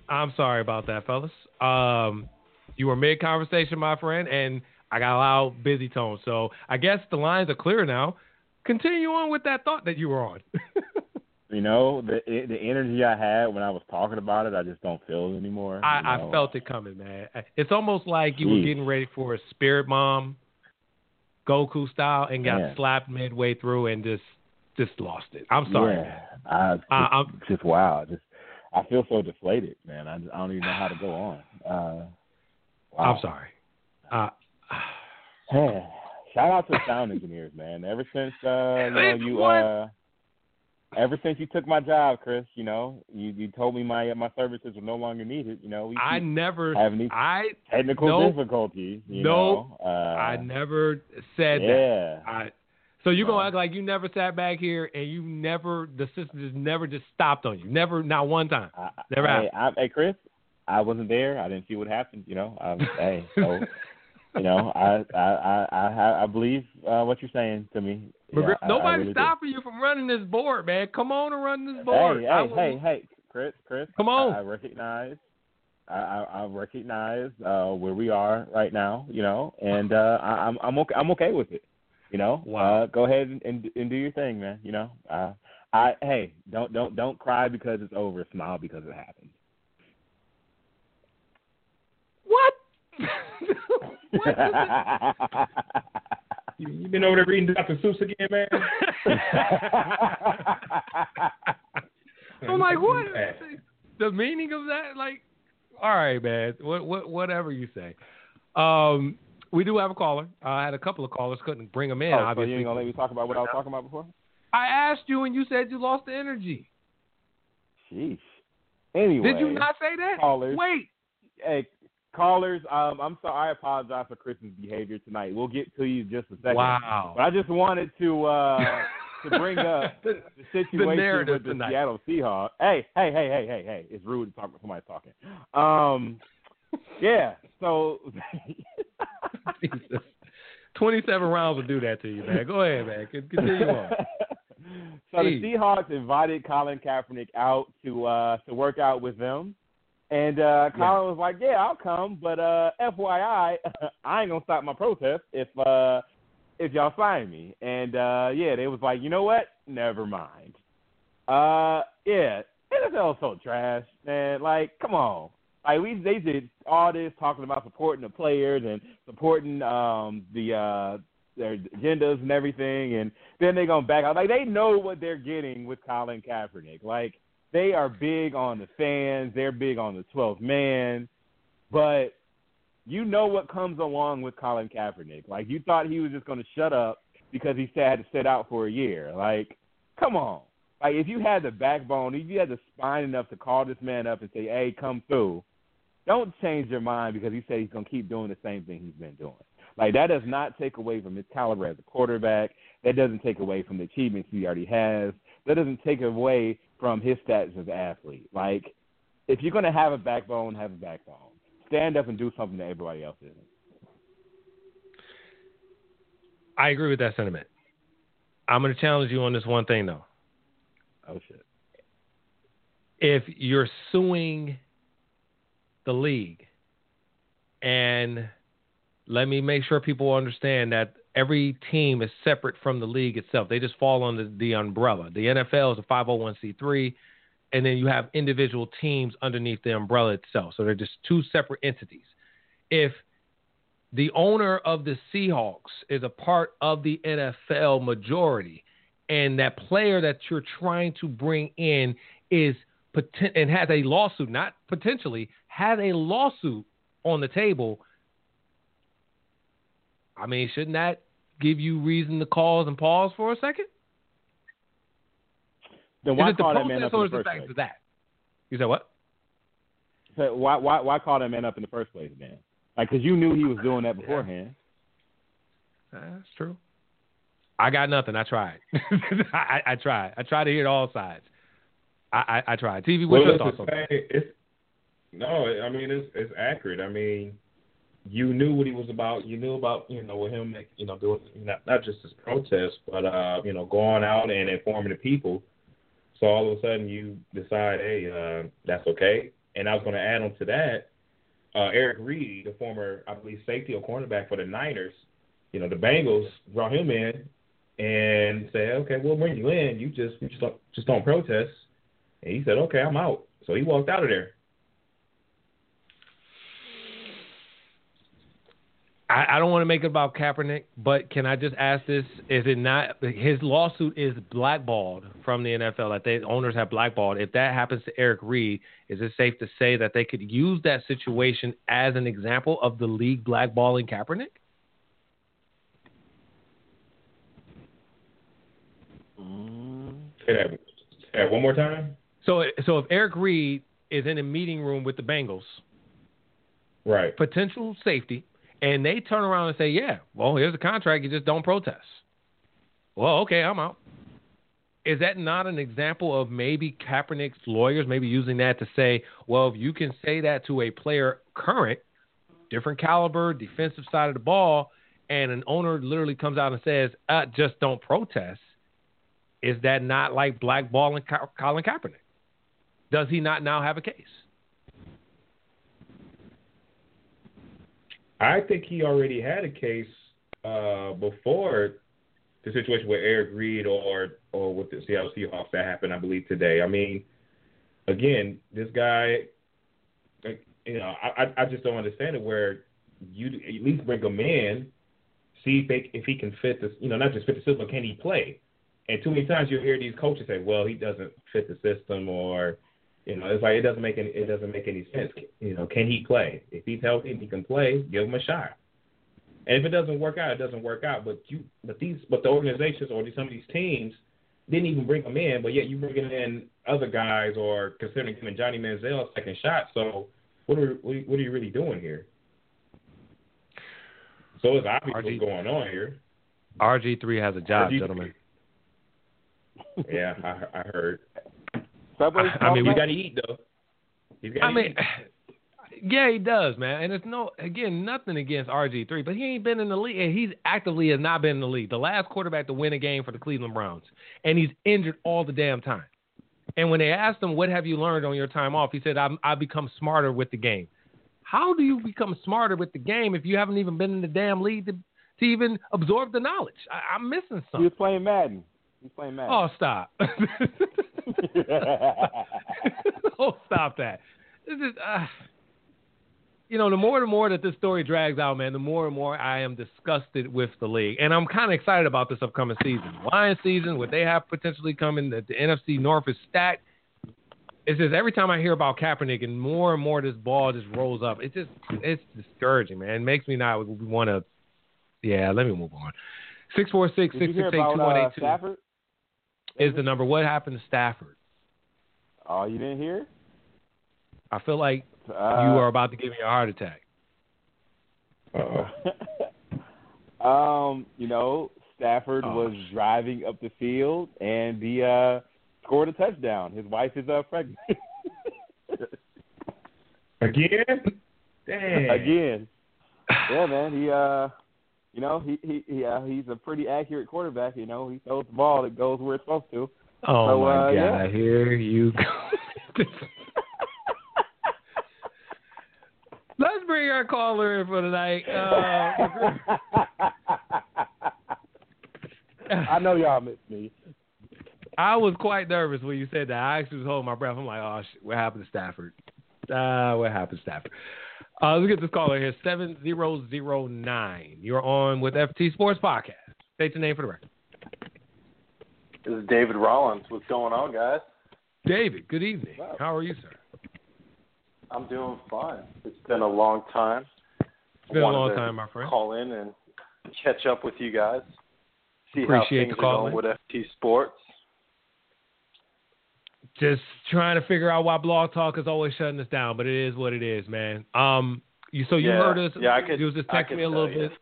I'm sorry about that, fellas. Um, you were mid conversation, my friend, and I got a loud, busy tone. So I guess the lines are clear now. Continue on with that thought that you were on. You know, the the energy I had when I was talking about it, I just don't feel it anymore. I, you I felt it coming, man. It's almost like you were getting ready for a spirit bomb, Goku style, and got Man. slapped midway through and just just lost it. I'm sorry, Yeah. I, just, I- I'm- just wow. Just I feel so deflated, man. I, just, I don't even know how to go on. Uh, wow. I'm sorry. Uh, shout out to the sound engineers, man. Ever since uh, you know you uh, ever since you took my job, Chris, you know you you told me my my services were no longer needed. You know I never, having any I, technical nope. difficulties. You Nope. know, uh, I never said that. I, so you're gonna No. act like you never sat back here and you never, the system just never just stopped on you. Never, not one time. I, Never hey, I, hey, Chris, I wasn't there. I didn't see what happened. You know, I, hey, so you know, I I I I, I believe uh, what you're saying to me. But Yeah, Griff, I- I nobody's really do. stopping you from running this board, man. Come on and run this board. Hey, hey, will- hey, hey, Chris, Chris. Come on. I, I recognize. I, I, I recognize uh, where we are right now, you know, and uh, I, I'm I'm okay. I'm okay with it, you know. Wow. Uh, go ahead and, and and do your thing, man. You know. Uh, I hey, don't don't don't cry because it's over. Smile because it happened. What? You, you been over there reading Dr. Seuss again, man? I'm like, what? The meaning of that? Like, all right, man. What, what, whatever you say. Um, we do have a caller. I had a couple of callers, couldn't bring them in. oh, so you ain't gonna let me talk about what I was talking about before? I asked you, and you said you lost the energy. Sheesh. Anyway, Did you not say that? callers. Wait. Hey, callers. Um, I'm sorry. I apologize for Chris's behavior tonight. We'll get to you in just a second. Wow. But I just wanted to uh, to bring up the situation narrative with the tonight. Seattle Seahawks. Hey, hey, hey, hey, hey, hey! It's rude to talk when somebody's talking. Um, yeah. So, Jesus. 27 rounds will do that to you, man. Go ahead, man. Continue on. so the Seahawks invited Colin Kaepernick out to uh, to work out with them. And uh, Colin was like, "Yeah, I'll come, but uh, FYI, I ain't gonna stop my protest if uh, if y'all sign me." And uh, yeah, they was like, "You know what? Never mind." Uh, yeah, NFL is so trash, man. Like, come on. Like we they did all this talking about supporting the players and supporting um the uh their agendas and everything, and then they gonna back out. Like they know what they're getting with Colin Kaepernick. Like they are big on the fans, they're big on the 12th man, but you know what comes along with Colin Kaepernick. Like you thought he was just gonna shut up because he said had to sit out for a year. Like, come on. Like if you had the backbone, if you had the spine enough to call this man up and say, "Hey, come through," don't change your mind because he said he's gonna keep doing the same thing he's been doing. Like that does not take away from his caliber as a quarterback. That doesn't take away from the achievements he already has. That doesn't take away from his status as an athlete. Like if you're gonna have a backbone, have a backbone. Stand up and do something that everybody else isn't. I agree with that sentiment. I'm going to challenge you on this one thing, though. Oh shit. If you're suing the league, and let me make sure people understand that every team is separate from the league itself. They just fall under the umbrella. The NFL is a 501c3, and then you have individual teams underneath the umbrella itself. So they're just two separate entities. If the owner of the Seahawks is a part of the NFL majority, and that player that you're trying to bring in is and has a lawsuit, not potentially, has a lawsuit on the table. I mean, shouldn't that give you reason to cause and pause for a second? Then Is why it the call that man protest up in or the is the first fact place? of that? You said what? So why why why call that man up in the first place, man? Like, cause you knew he was doing that beforehand. That's true. I got nothing. I tried. I, I tried. I tried to hear all sides. I, I, I tried. TV, what's well, your thoughts on that? no, I mean it's it's accurate. I mean, you knew what he was about. You knew about you know with him, you know, doing not not just his protest, but uh, you know, going out and informing the people. So all of a sudden you decide, hey, uh, that's okay. And I was going to add on to that, uh, Eric Reid, the former, I believe, safety or cornerback for the Niners. You know, the Bengals brought him in and said, okay, we'll bring you in. You just you just don't, just don't protest. And he said, okay, I'm out. So he walked out of there. I, I don't want to make it about Kaepernick, but can I just ask this? Is it not his lawsuit is blackballed from the NFL that the owners have blackballed? If that happens to Eric Reid, is it safe to say that they could use that situation as an example of the league blackballing Kaepernick? Say that, say that one more time. So, so if Eric Reid is in a meeting room with the Bengals, Right. potential safety, and they turn around and say, "Yeah, well, here's a contract. You just don't protest." Well, okay, I'm out. Is that not an example of maybe Kaepernick's lawyers maybe using that to say, well, if you can say that to a player current, different caliber, defensive side of the ball, and an owner literally comes out and says, uh, just don't protest, is that not like blackballing Colin Kaepernick? Does he not now have a case? I think he already had a case uh, before the situation with Eric Reid or or with the Seattle Seahawks that happened, I believe today. I mean, again, this guy, like, you know, I I- just don't understand it. Where you at least bring him in, see if they, if he can fit this, you know, not just fit the system, but can he play? And too many times you hear these coaches say, "Well, he doesn't fit the system," or you know, it's like it doesn't make any it doesn't make any sense. You know, can he play? If he's healthy and he can play, give him a shot. And if it doesn't work out, it doesn't work out. But you, but these, but the organizations or some of these teams didn't even bring him in, but yet you bringing in other guys or considering him and Johnny Manziel a second shot. So what are what are, you really doing here? So it's obvious RG what's going on here. RG3 has a job, RG3. gentlemen. Yeah, I, I heard. Subway I mean, We got to eat though. He's got I mean, eat. yeah, he does, man. And it's no, again, nothing against RG3, but he ain't been in the league, and he's actively has not been in the league. The last quarterback to win a game for the Cleveland Browns, and he's injured all the damn time. And when they asked him, "What have you learned on your time off?" he said, "I'm I become smarter with the game." How do you become smarter with the game if you haven't even been in the damn league to, to even absorb the knowledge? I, I'm missing He was something. playing Madden. He was playing Madden. Oh, stop. oh, stop that. This is, uh, you know, the more and more that this story drags out, man, the more and more I am disgusted with the league. And I'm kind of excited about this upcoming season. Lions season, what they have potentially coming, the, the NFC North is stacked. It's just every time I hear about Kaepernick and more and more this ball just rolls up, it's just, it's discouraging, man. It makes me not want to, yeah, let me move on. 646 Did you hear about uh, 668 Stafford? Is the number. What happened to Stafford? Oh, you didn't hear? I feel like Uh, you are about to give me a heart attack. Uh-oh. um, you know, Stafford Oh. was driving up the field and he uh scored a touchdown. His wife is uh pregnant. Again? Dang. Again. Yeah, man. He uh you know, he he, he uh, he's a pretty accurate quarterback, you know. He throws the ball that goes where it's supposed to. Oh So, my uh, god! yeah. Here you go. Let's bring our caller in for tonight. Uh, I know y'all miss me. I was quite nervous when you said that. I actually was holding my breath. I'm like, oh shit, what happened to Stafford? Uh, what happened to Stafford? Uh, let's get this caller here. Seven zero zero nine. You're on with FT Sports Podcast. State your name for the record. This is David Rollins. What's going on, guys? David. Good evening. How are you, sir? I'm doing fine. It's been a long time. It's been a long time, my friend. Call in and catch up with you guys. See Appreciate how the things call, are going man. with FT Sports. Just trying to figure out why Blog Talk is always shutting us down, but it is what it is, man. Um, you so you Yeah, heard us. yeah, I could- You was just texting me a little you. bit.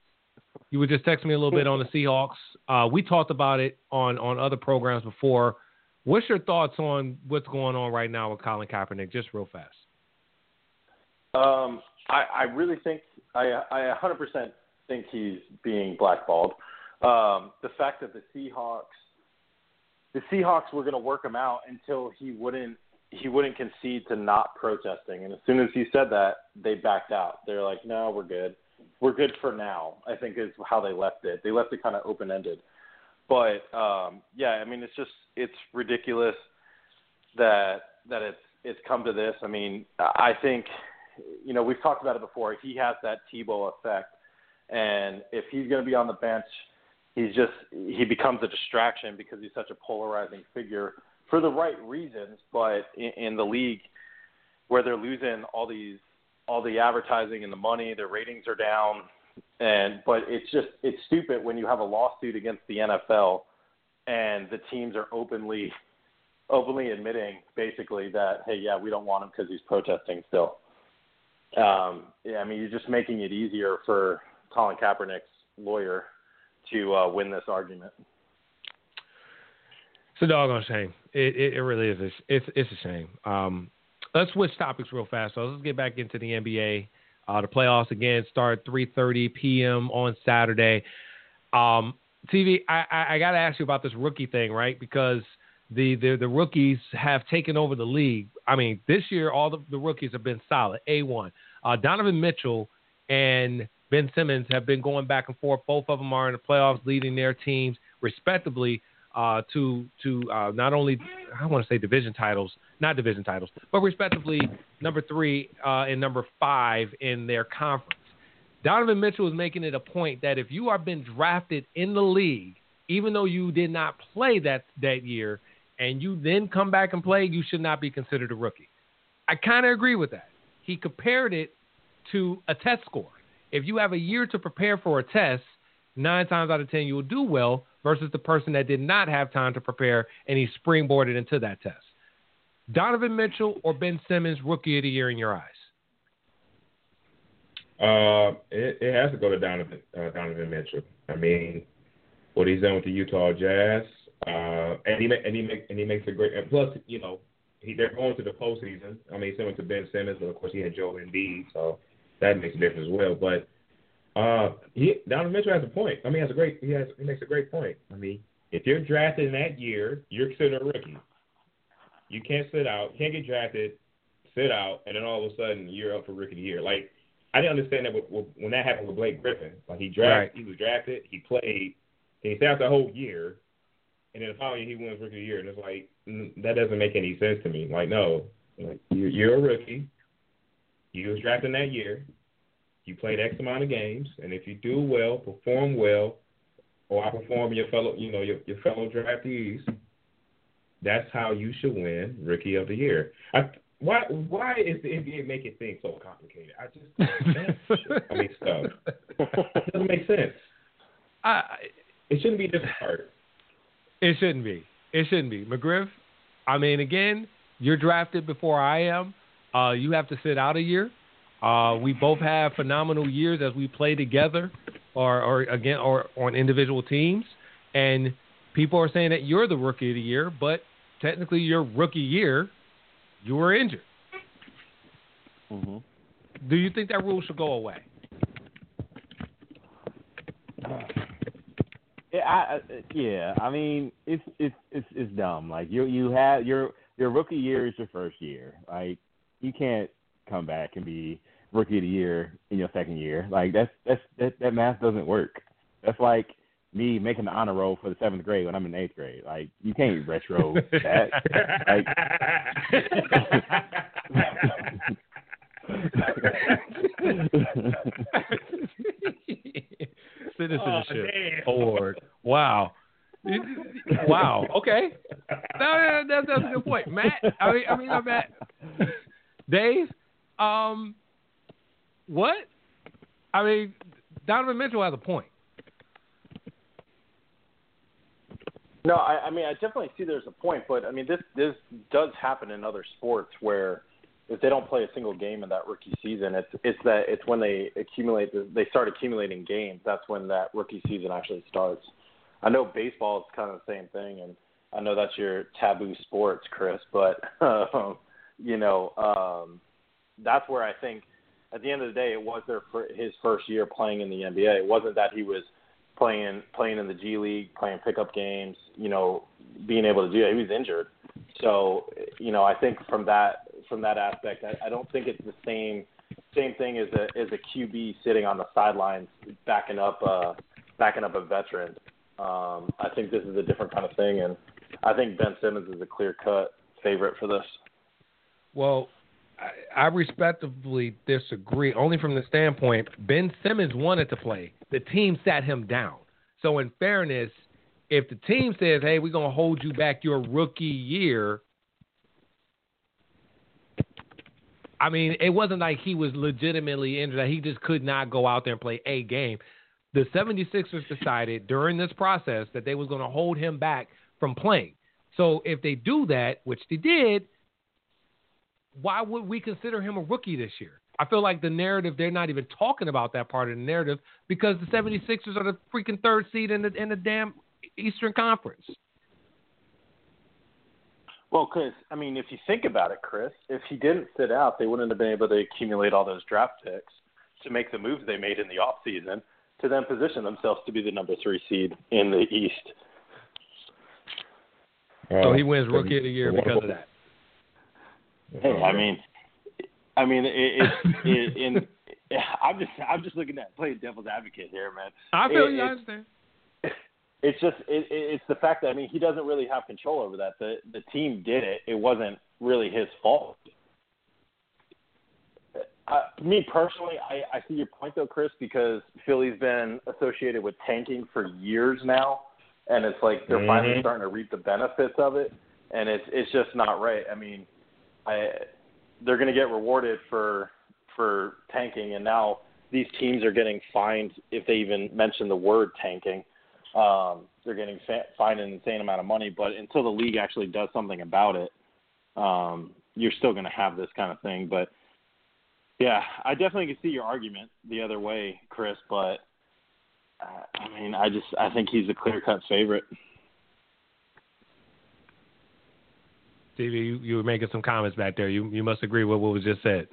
You were just texting me a little bit on the Seahawks. Uh, we talked about it on on other programs before. What's your thoughts on what's going on right now with Colin Kaepernick? Just real fast. Um, I, I really think I, I 100% think he's being blackballed. Um, the fact that the Seahawks, the Seahawks were going to work him out until he wouldn't he wouldn't concede to not protesting, and as soon as he said that, they backed out. They're like, no, we're good. We're good for now. I think is how they left it. They left it kind of open ended. But um, yeah, I mean, it's just it's ridiculous that that it's it's come to this. I mean, I think you know we've talked about it before. He has that Tebow effect, and if he's going to be on the bench, he's just he becomes a distraction because he's such a polarizing figure for the right reasons. But in, in the league where they're losing all these all the advertising and the money, their ratings are down, and but it's just it's stupid when you have a lawsuit against the NFL and the teams are openly openly admitting basically that hey yeah we don't want him because he's protesting still. Um, yeah, I mean you're just making it easier for Colin Kaepernick's lawyer to uh, win this argument. It's a doggone shame. It it, it really is. It's it's a shame. Um, let's switch topics real fast. So let's get back into the NBA. Uh, the playoffs again start 3:30 p.m. on Saturday. Um, TV, I, I, I got to ask you about this rookie thing, right? Because the, the the rookies have taken over the league. I mean, this year all the, the rookies have been solid. A one. Uh, Donovan Mitchell and Ben Simmons have been going back and forth. Both of them are in the playoffs, leading their teams respectively uh, to to uh, not only I want to say division titles, not division titles, but respectively number three uh, and number five in their conference. Donovan Mitchell is making it a point that if you are been drafted in the league, even though you did not play that that year, and you then come back and play, you should not be considered a rookie. I kind of agree with that. He compared it to a test score. If you have a year to prepare for a test, nine times out of ten you will do well versus the person that did not have time to prepare and he springboarded into that test. Donovan Mitchell or Ben Simmons, rookie of the year in your eyes? Uh, it, it has to go to Donovan uh, Donovan Mitchell. I mean, what he's done with the Utah Jazz, uh, and he and he make, and he makes a great. And plus, you know, he, they're going to the postseason. I mean, similar to Ben Simmons, but of course he had Joel Embiid, so that makes a difference as well. But uh, he Donovan Mitchell has a point. I mean, he has a great. He has. He makes a great point. I mean, if you're drafted in that year, you're considered a rookie. You can't sit out. Can't get drafted, sit out, and then all of a sudden you're up for rookie of the year. Like I didn't understand that with, with, when that happened with Blake Griffin. Like he drafted, right. he was drafted, he played, and he sat out the whole year, and then the following year he wins rookie of the year, and it's like mm, that doesn't make any sense to me. Like no, like you're, you're a rookie. You was drafted that year. You played X amount of games, and if you do well, perform well, or outperform your fellow, you know, your, your fellow draftees, that's how you should win Rookie of the Year. I, why why is the NBA making things so complicated? I just I mean stuff. It doesn't make sense. I, it shouldn't be this hard. It shouldn't be. It shouldn't be. McGriff, I mean again, you're drafted before I am. Uh, you have to sit out a year. Uh, we both have phenomenal years as we play together, or, or again, or on individual teams. And people are saying that you're the rookie of the year, but technically, your rookie year, you were injured. Mm-hmm. Do you think that rule should go away? Yeah, I, yeah. I mean, it's it's it's it's dumb. Like you you have your your rookie year is your first year. Like you can't come back and be rookie of the year in your second year. Like that's that's that, that math doesn't work. That's like me making the honor roll for the seventh grade when I'm in eighth grade. Like you can't retro that. like, Citizenship oh, award. Wow. wow. Okay. No, that's, that's a good point, Matt. I mean, I mean, Matt. Dave. Um, what? I mean, Donovan Mitchell has a point. No, I, I mean I definitely see there's a point, but I mean this this does happen in other sports where if they don't play a single game in that rookie season, it's it's that it's when they accumulate they start accumulating games. That's when that rookie season actually starts. I know baseball is kind of the same thing, and I know that's your taboo sports, Chris, but um, you know um, that's where I think at the end of the day, it was their his first year playing in the NBA. It wasn't that he was playing playing in the G League, playing pickup games, you know, being able to do it. He was injured, so you know, I think from that from that aspect, I, I don't think it's the same same thing as a as a QB sitting on the sidelines backing up uh backing up a veteran. Um, I think this is a different kind of thing, and I think Ben Simmons is a clear cut favorite for this. Well, I, I respectfully disagree, only from the standpoint Ben Simmons wanted to play. The team sat him down. So, in fairness, if the team says, "Hey, we're gonna hold you back your rookie year," I mean, it wasn't like he was legitimately injured; that he just could not go out there and play a game. The 76ers decided during this process that they was going to hold him back from playing. So if they do that, which they did, why would we consider him a rookie this year? I feel like the narrative they're not even talking about that part of the narrative because the mm-hmm. 76ers are the freaking third seed in the in the damn Eastern Conference. Well, Chris, I mean, if you think about it, Chris, if he didn't sit out, they wouldn't have been able to accumulate all those draft picks to make the moves they made in the off season to then position themselves to be the number three seed in the East. So he wins Rookie of the Year because of that. Hey, I mean, I mean, it, it, it, in I'm just I'm just looking at playing devil's advocate here, man. I feel It- you. It- understand. It's just it, it, it's the fact that I mean he doesn't really have control over that. The the team did it. It wasn't really his fault. Uh, me personally, I, I see your point though, Chris, because Philly's been associated with tanking for years now, and it's like they're finally Mhm. starting to reap the benefits of it, and it's it's just not right. I mean, I they're going to get rewarded for for tanking, and now these teams are getting fined if they even mention the word tanking. Um, they're getting fa- fined an insane amount of money, but until the league actually does something about it, um, you're still going to have this kind of thing. But yeah, I definitely can see your argument the other way, Chris. But uh, I mean, I just I think he's a clear cut favorite. Stevie, you, you were making some comments back there. You you must agree with what was just said.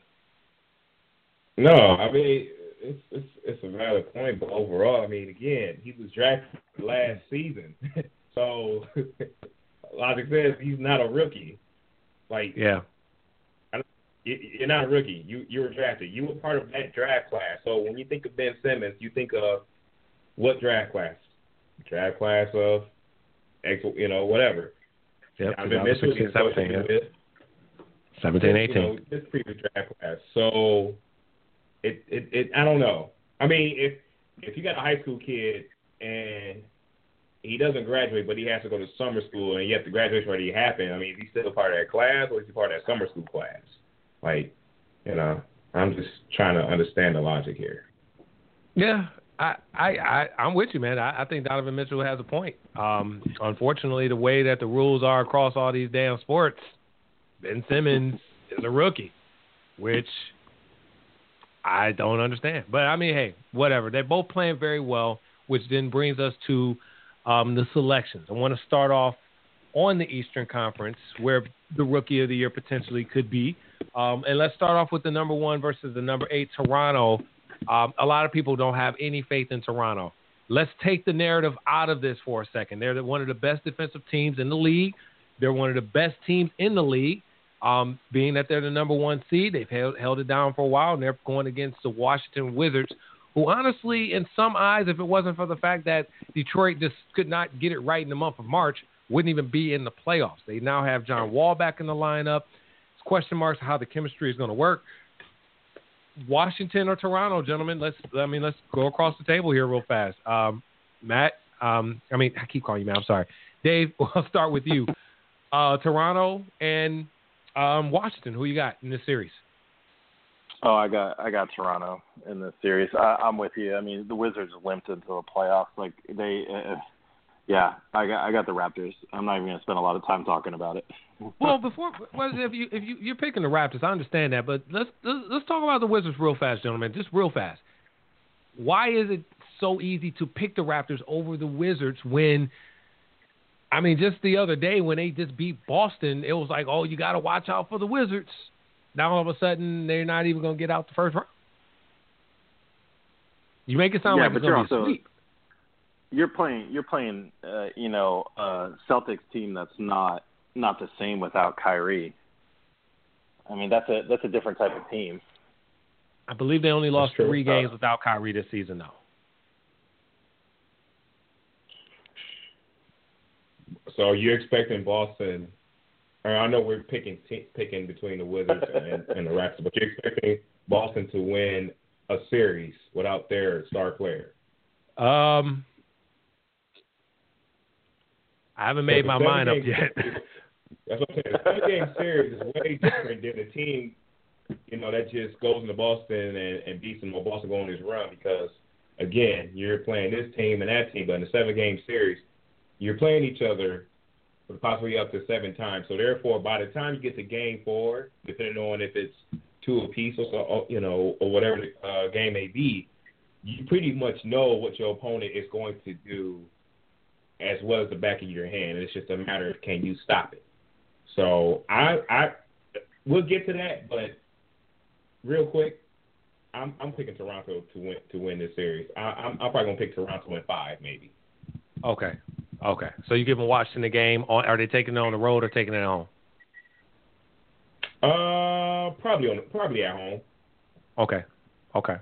No, I mean it's it's it's a valid point, but overall, I mean, again, he was drafted last season, so logic says he's not a rookie. Like, Yeah. you- you're not a rookie. You you were drafted. You were part of that draft class. So when you think of Ben Simmons, you think of what draft class? Draft class of, X, you know, whatever. Yep. Donovan 2016, Mitchell is 17, associated yeah. with 17, you 18. know, this previous draft class. So it, it it I don't know. I mean, if if you got a high school kid and he doesn't graduate, but he has to go to summer school, and yet the graduation already happened. I mean, is he still a part of that class, or is he part of that summer school class? Like, you know, I'm just trying to understand the logic here. Yeah, I, I, I, I'm with you, man. I, I think Donovan Mitchell has a point. Um, unfortunately, the way that the rules are across all these damn sports, Ben Simmons is a rookie, which I don't understand. But I mean, hey, whatever. They're both playing very well, which then brings us to um, the selections. I want to start off on the Eastern Conference, where the Rookie of the Year potentially could be. Um, and let's start off with the number one versus the number eight, Toronto. Um, a lot of people don't have any faith in Toronto. Let's take the narrative out of this for a second. They're one of the best defensive teams in the league. They're one of the best teams in the league. Um, being that they're the number one seed, they've held, held it down for a while, and they're going against the Washington Wizards, who honestly, in some eyes, if it wasn't for the fact that Detroit just could not get it right in the month of March, wouldn't even be in the playoffs. They now have John Wall back in the lineup. It's question marks how the chemistry is going to work. Washington or Toronto, gentlemen. Let's I mean let's go across the table here real fast. Um, Matt, um, I mean I keep calling you Matt. I'm sorry, Dave. I'll start with you. Uh, Toronto and um, Washington. Who you got in this series? Oh, I got I got Toronto in this series. I, I'm with you. I mean, the Wizards limped into the playoffs. Like they, uh, yeah, I got I got the Raptors. I'm not even gonna spend a lot of time talking about it. Well, before well, if you if you you're picking the Raptors, I understand that, but let's let's, let's talk about the Wizards real fast, gentlemen. Just real fast. Why is it so easy to pick the Raptors over the Wizards when? I mean, just the other day when they just beat Boston, it was like, oh, you got to watch out for the Wizards. Now all of a sudden they're not even going to get out the first round. You make it sound Yeah, like it's going you're to be sweep. You're playing you're playing uh, you know a Celtics team that's not not the same without Kyrie. I mean that's a that's a different type of team. I believe they only lost three games without Kyrie this season, though. So you're expecting Boston? I know we're picking t- picking between the Wizards and, and the Raptors, but you're expecting Boston to win a series without their star player. Um, I haven't made my the mind up yet. That's what I'm saying. The seven game series is way different than a team, you know, that just goes into Boston and, and beats them or Boston go on this run because again, you're playing this team and that team, but in a seven game series, you're playing each other possibly up to seven times. So therefore by the time you get to game four, depending on if it's two apiece or so, you know, or whatever the uh, game may be, you pretty much know what your opponent is going to do as well as the back of your hand. It's just a matter of can you stop it. So I I we'll get to that, but real quick, I'm I'm picking Toronto to win to win this series. I, I'm I'm probably gonna pick Toronto in five maybe. Okay. Okay. So you giving Washington the game? On, are they taking it on the road or taking it home? Uh, probably on probably at home. Okay. Okay.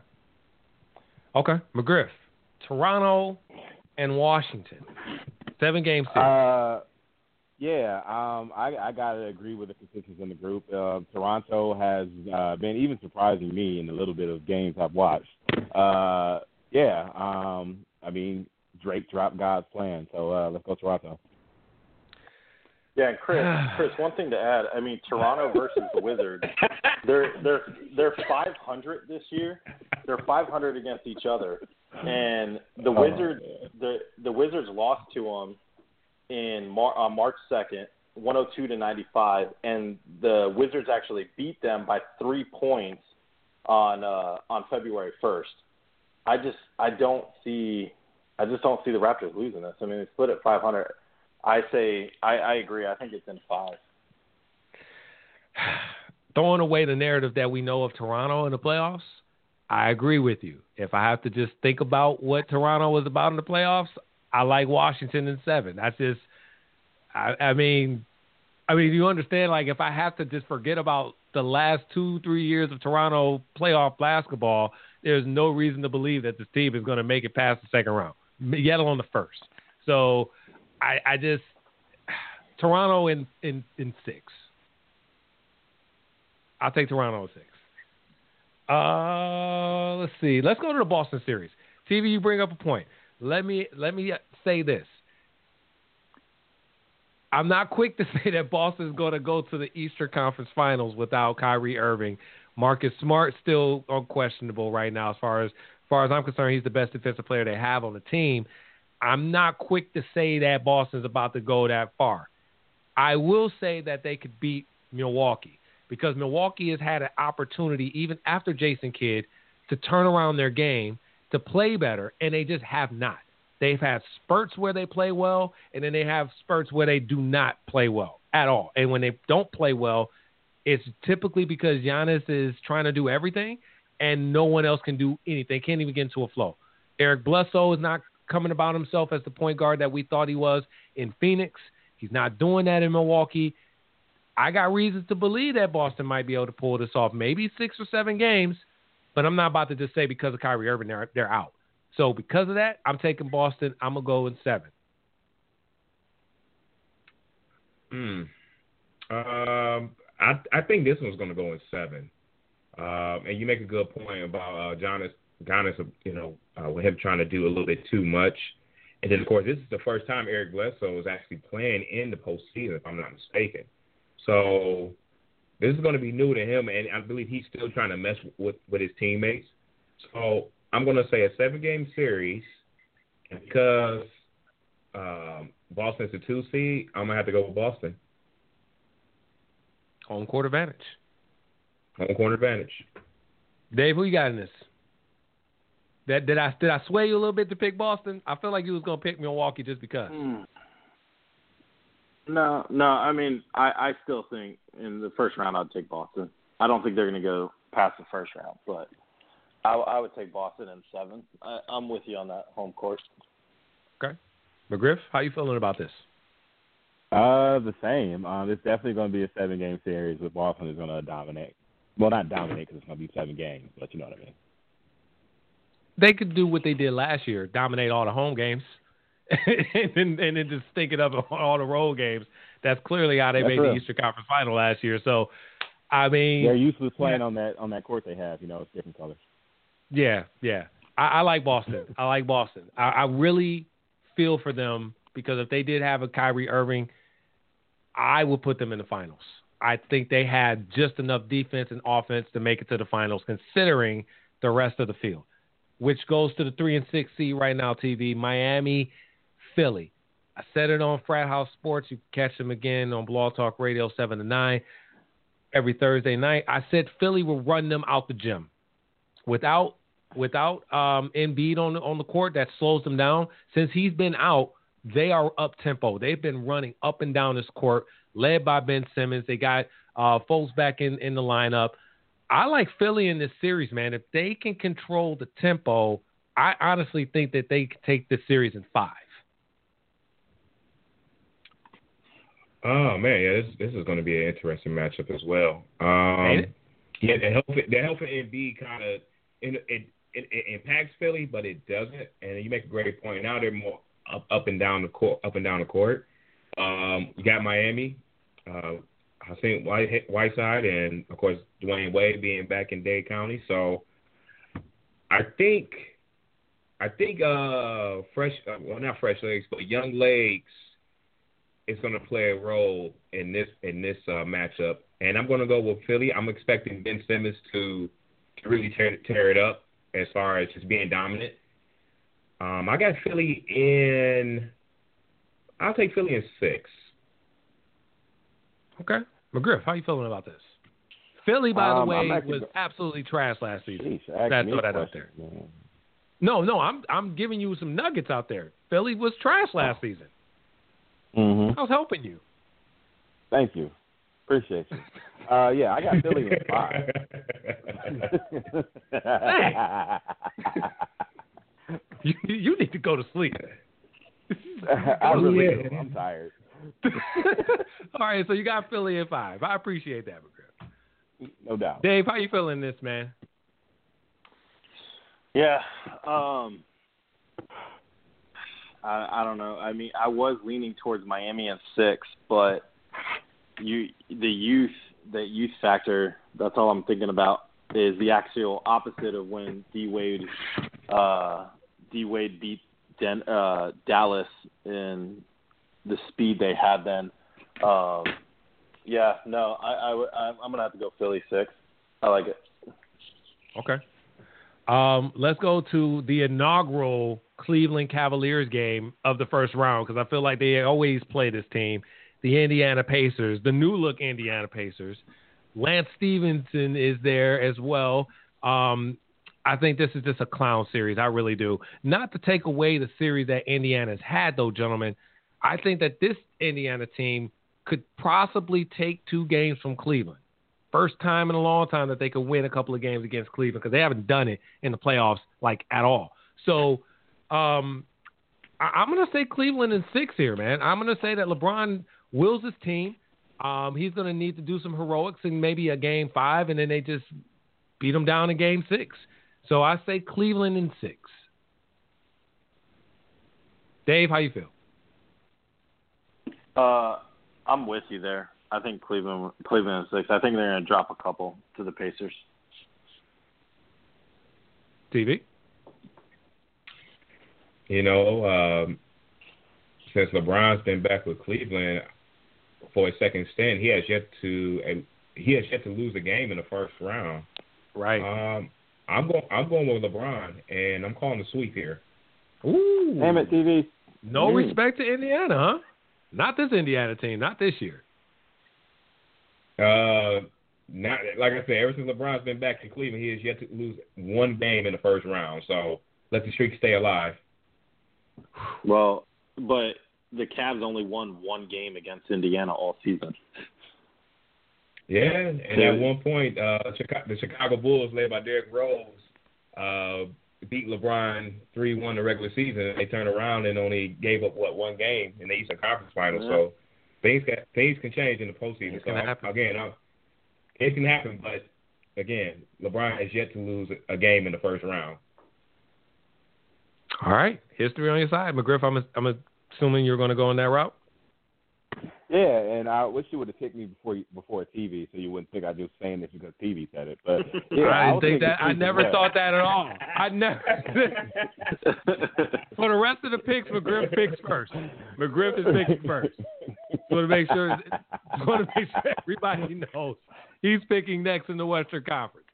Okay. McGriff, Toronto and Washington. Seven game series. Uh, yeah, um, I, I gotta agree with the consensus in the group. Uh, Toronto has uh, been even surprising me in the little bit of games I've watched. Uh, yeah, um, I mean Drake dropped God's plan, so uh, let's go Toronto. Yeah, and Chris, Chris, one thing to add. I mean, Toronto versus the Wizards. They're they're they're 500 this year. They're 500 against each other, and the Oh, Wizards the the Wizards lost to them in Mar- on March 2nd, 102 to 95, and the Wizards actually beat them by three points on uh, on February 1st. I just I don't see I just don't see the Raptors losing this. I mean, they split at 500. I say I, I agree. I think it's in five. Throwing away the narrative that we know of Toronto in the playoffs, I agree with you. If I have to just think about what Toronto was about in the playoffs, I like Washington in seven. That's just, I, I mean, I mean, you understand? Like, if I have to just forget about the last two, three years of Toronto playoff basketball, there's no reason to believe that this team is going to make it past the second round, yet alone the first. So, I, I just Toronto in in in six. I'll take Toronto in six. Uh, let's see. Let's go to the Boston series. TV, you bring up a point. Let me let me say this. I'm not quick to say that Boston's going to go to the Eastern Conference Finals without Kyrie Irving. Marcus Smart still unquestionable right now as far as, as far as I'm concerned. He's the best defensive player they have on the team. I'm not quick to say that Boston's about to go that far. I will say that they could beat Milwaukee because Milwaukee has had an opportunity, even after Jason Kidd, to turn around their game, to play better, and they just have not. They've had spurts where they play well, and then they have spurts where they do not play well at all. And when they don't play well, it's typically because Giannis is trying to do everything, and no one else can do anything. Can't even get into a flow. Eric Bledsoe is not coming about himself as the point guard that we thought he was in Phoenix. He's not doing that in Milwaukee. I got reasons to believe that Boston might be able to pull this off, maybe six or seven games, but I'm not about to just say because of Kyrie Irving they're they're out. So because of that, I'm taking Boston. I'm gonna go in seven. Hmm. Um, I I think this one's going to go in seven. Um, and you make a good point about uh, Giannis, Giannis, you know, uh, with him trying to do a little bit too much. And then, of course, this is the first time Eric Bledsoe is actually playing in the postseason, if I'm not mistaken. So this is going to be new to him, and I believe he's still trying to mess with with his teammates. So I'm going to say a seven-game series, because um, Boston's a two seed, I'm gonna have to go with Boston. Home court advantage. Home court advantage. Dave, who you got in this? That did I did I sway you a little bit to pick Boston? I feel like you was gonna pick Milwaukee just because. Hmm. No, no. I mean, I, I still think in the first round I'd take Boston. I don't think they're going to go past the first round, but I, I would take Boston in seven. I, I'm with you on that home court. Okay. McGriff, how you feeling about this? Uh, the same. Um, it's definitely going to be a seven game series with Boston is going to dominate. Well, not dominate because it's going to be seven games, but you know what I mean. They could do what they did last year, dominate all the home games, and then and then just stink it up on all the road games. That's clearly how they That's made real. the Eastern Conference Final last year. So, I mean, They're to playing on that on that court they have. You know, it's different colors. Yeah, yeah. I, I like Boston. I like Boston. I, I really feel for them because if they did have a Kyrie Irving, I would put them in the finals. I think they had just enough defense and offense to make it to the finals, considering the rest of the field, which goes to the three and six seed right now. TV Miami, Philly. I said it on Frat House Sports. You can catch them again on Blog Talk Radio seven to nine every Thursday night. I said Philly will run them out the gym without without um, Embiid on the, on the court, that slows them down. Since he's been out, they are up tempo. They've been running up and down this court, led by Ben Simmons. They got uh, folks back in, in the lineup. I like Philly in this series, man. If they can control the tempo, I honestly think that they could take this series in five. Oh man, yeah, this this is going to be an interesting matchup as well. Um? Yeah, the help the help of Embiid kind of it, it, it impacts Philly, but it doesn't. And you make a great point. Now they're more up up and down the court, up and down the court. Um, you got Miami, uh, Hassan White Whiteside, and of course Dwyane Wade being back in Dade County. So I think I think uh fresh uh, well not fresh legs, but young legs is going to play a role in this in this uh, matchup. And I'm going to go with Philly. I'm expecting Ben Simmons to, to really tear, tear it up as far as just being dominant. Um, I got Philly in. I'll take Philly in six. Okay, McGriff, how you feeling about this? Philly, by Um, the way, actually was go- absolutely trash last season. Sheesh, ask That's me what a I out there. man. No, no, I'm I'm giving you some nuggets out there. Philly was trash last season. Mm-hmm. I was helping you. Thank you. Appreciate you. Uh, yeah, I got Philly in five. You, you need to go to sleep. I really yeah. do. I'm tired. All right, so you got Philly in five. I appreciate that, McGriff. No doubt. Dave, how you feeling this, man? Yeah. Um I I don't know. I mean, I was leaning towards Miami at 6, but you the youth, the youth factor, that's all I'm thinking about is the actual opposite of when D Wade uh D Wade beat Den, uh Dallas in the speed they had then. Um yeah, no, I I I'm to have to go Philly 6. I like it. Okay. Um, let's go to the inaugural Cleveland Cavaliers game of the first round because I feel like they always play this team. The Indiana Pacers, the new look Indiana Pacers. Lance Stephenson is there as well. Um, I think this is just a clown series. I really do. Not to take away the series that Indiana's had, though, gentlemen. I think that this Indiana team could possibly take two games from Cleveland. First time in a long time that they could win a couple of games against Cleveland because they haven't done it in the playoffs like at all. So um, I, I'm going to say Cleveland in six here, man. I'm going to say that LeBron wills his team. Um, he's going to need to do some heroics in maybe a game five, and then they just beat him down in game six. So I say Cleveland in six. Dave, how you feel? Uh, I'm with you there. I think Cleveland Cleveland is six. I think they're going to drop a couple to the Pacers. TV? You know, um, since LeBron's been back with Cleveland for a second stint, he has yet to uh, he has yet to lose a game in the first round. Right. Um, I'm going I'm going with LeBron, and I'm calling the sweep here. Ooh. Damn it, TV. No Mm. respect to Indiana, huh? Not this Indiana team, not this year. Uh, not like I said, ever since LeBron's been back to Cleveland, he has yet to lose one game in the first round. So let the streak stay alive. Well, but the Cavs only won one game against Indiana all season. Yeah, and Yeah. at one point, uh, Chicago, the Chicago Bulls, led by Derrick Rose, uh, beat LeBron three one the regular season. They turned around and only gave up what one game in the Eastern Conference Finals. Yeah. So things can, things can change in the postseason. It's so I'm- happen. again, I'm, it can happen, but again, LeBron has yet to lose a game in the first round. All right, history on your side, McGriff. I'm I'm assuming you're going to go in that route. Yeah, and I wish you would have picked me before you, before TV, so you wouldn't think I just saying this because TV said it. But yeah, I didn't think that. I never thought that at all. I never. For the rest of the picks, McGriff picks first. McGriff is picking first. Want to make sure. Want to make sure everybody knows he's picking next in the Western Conference.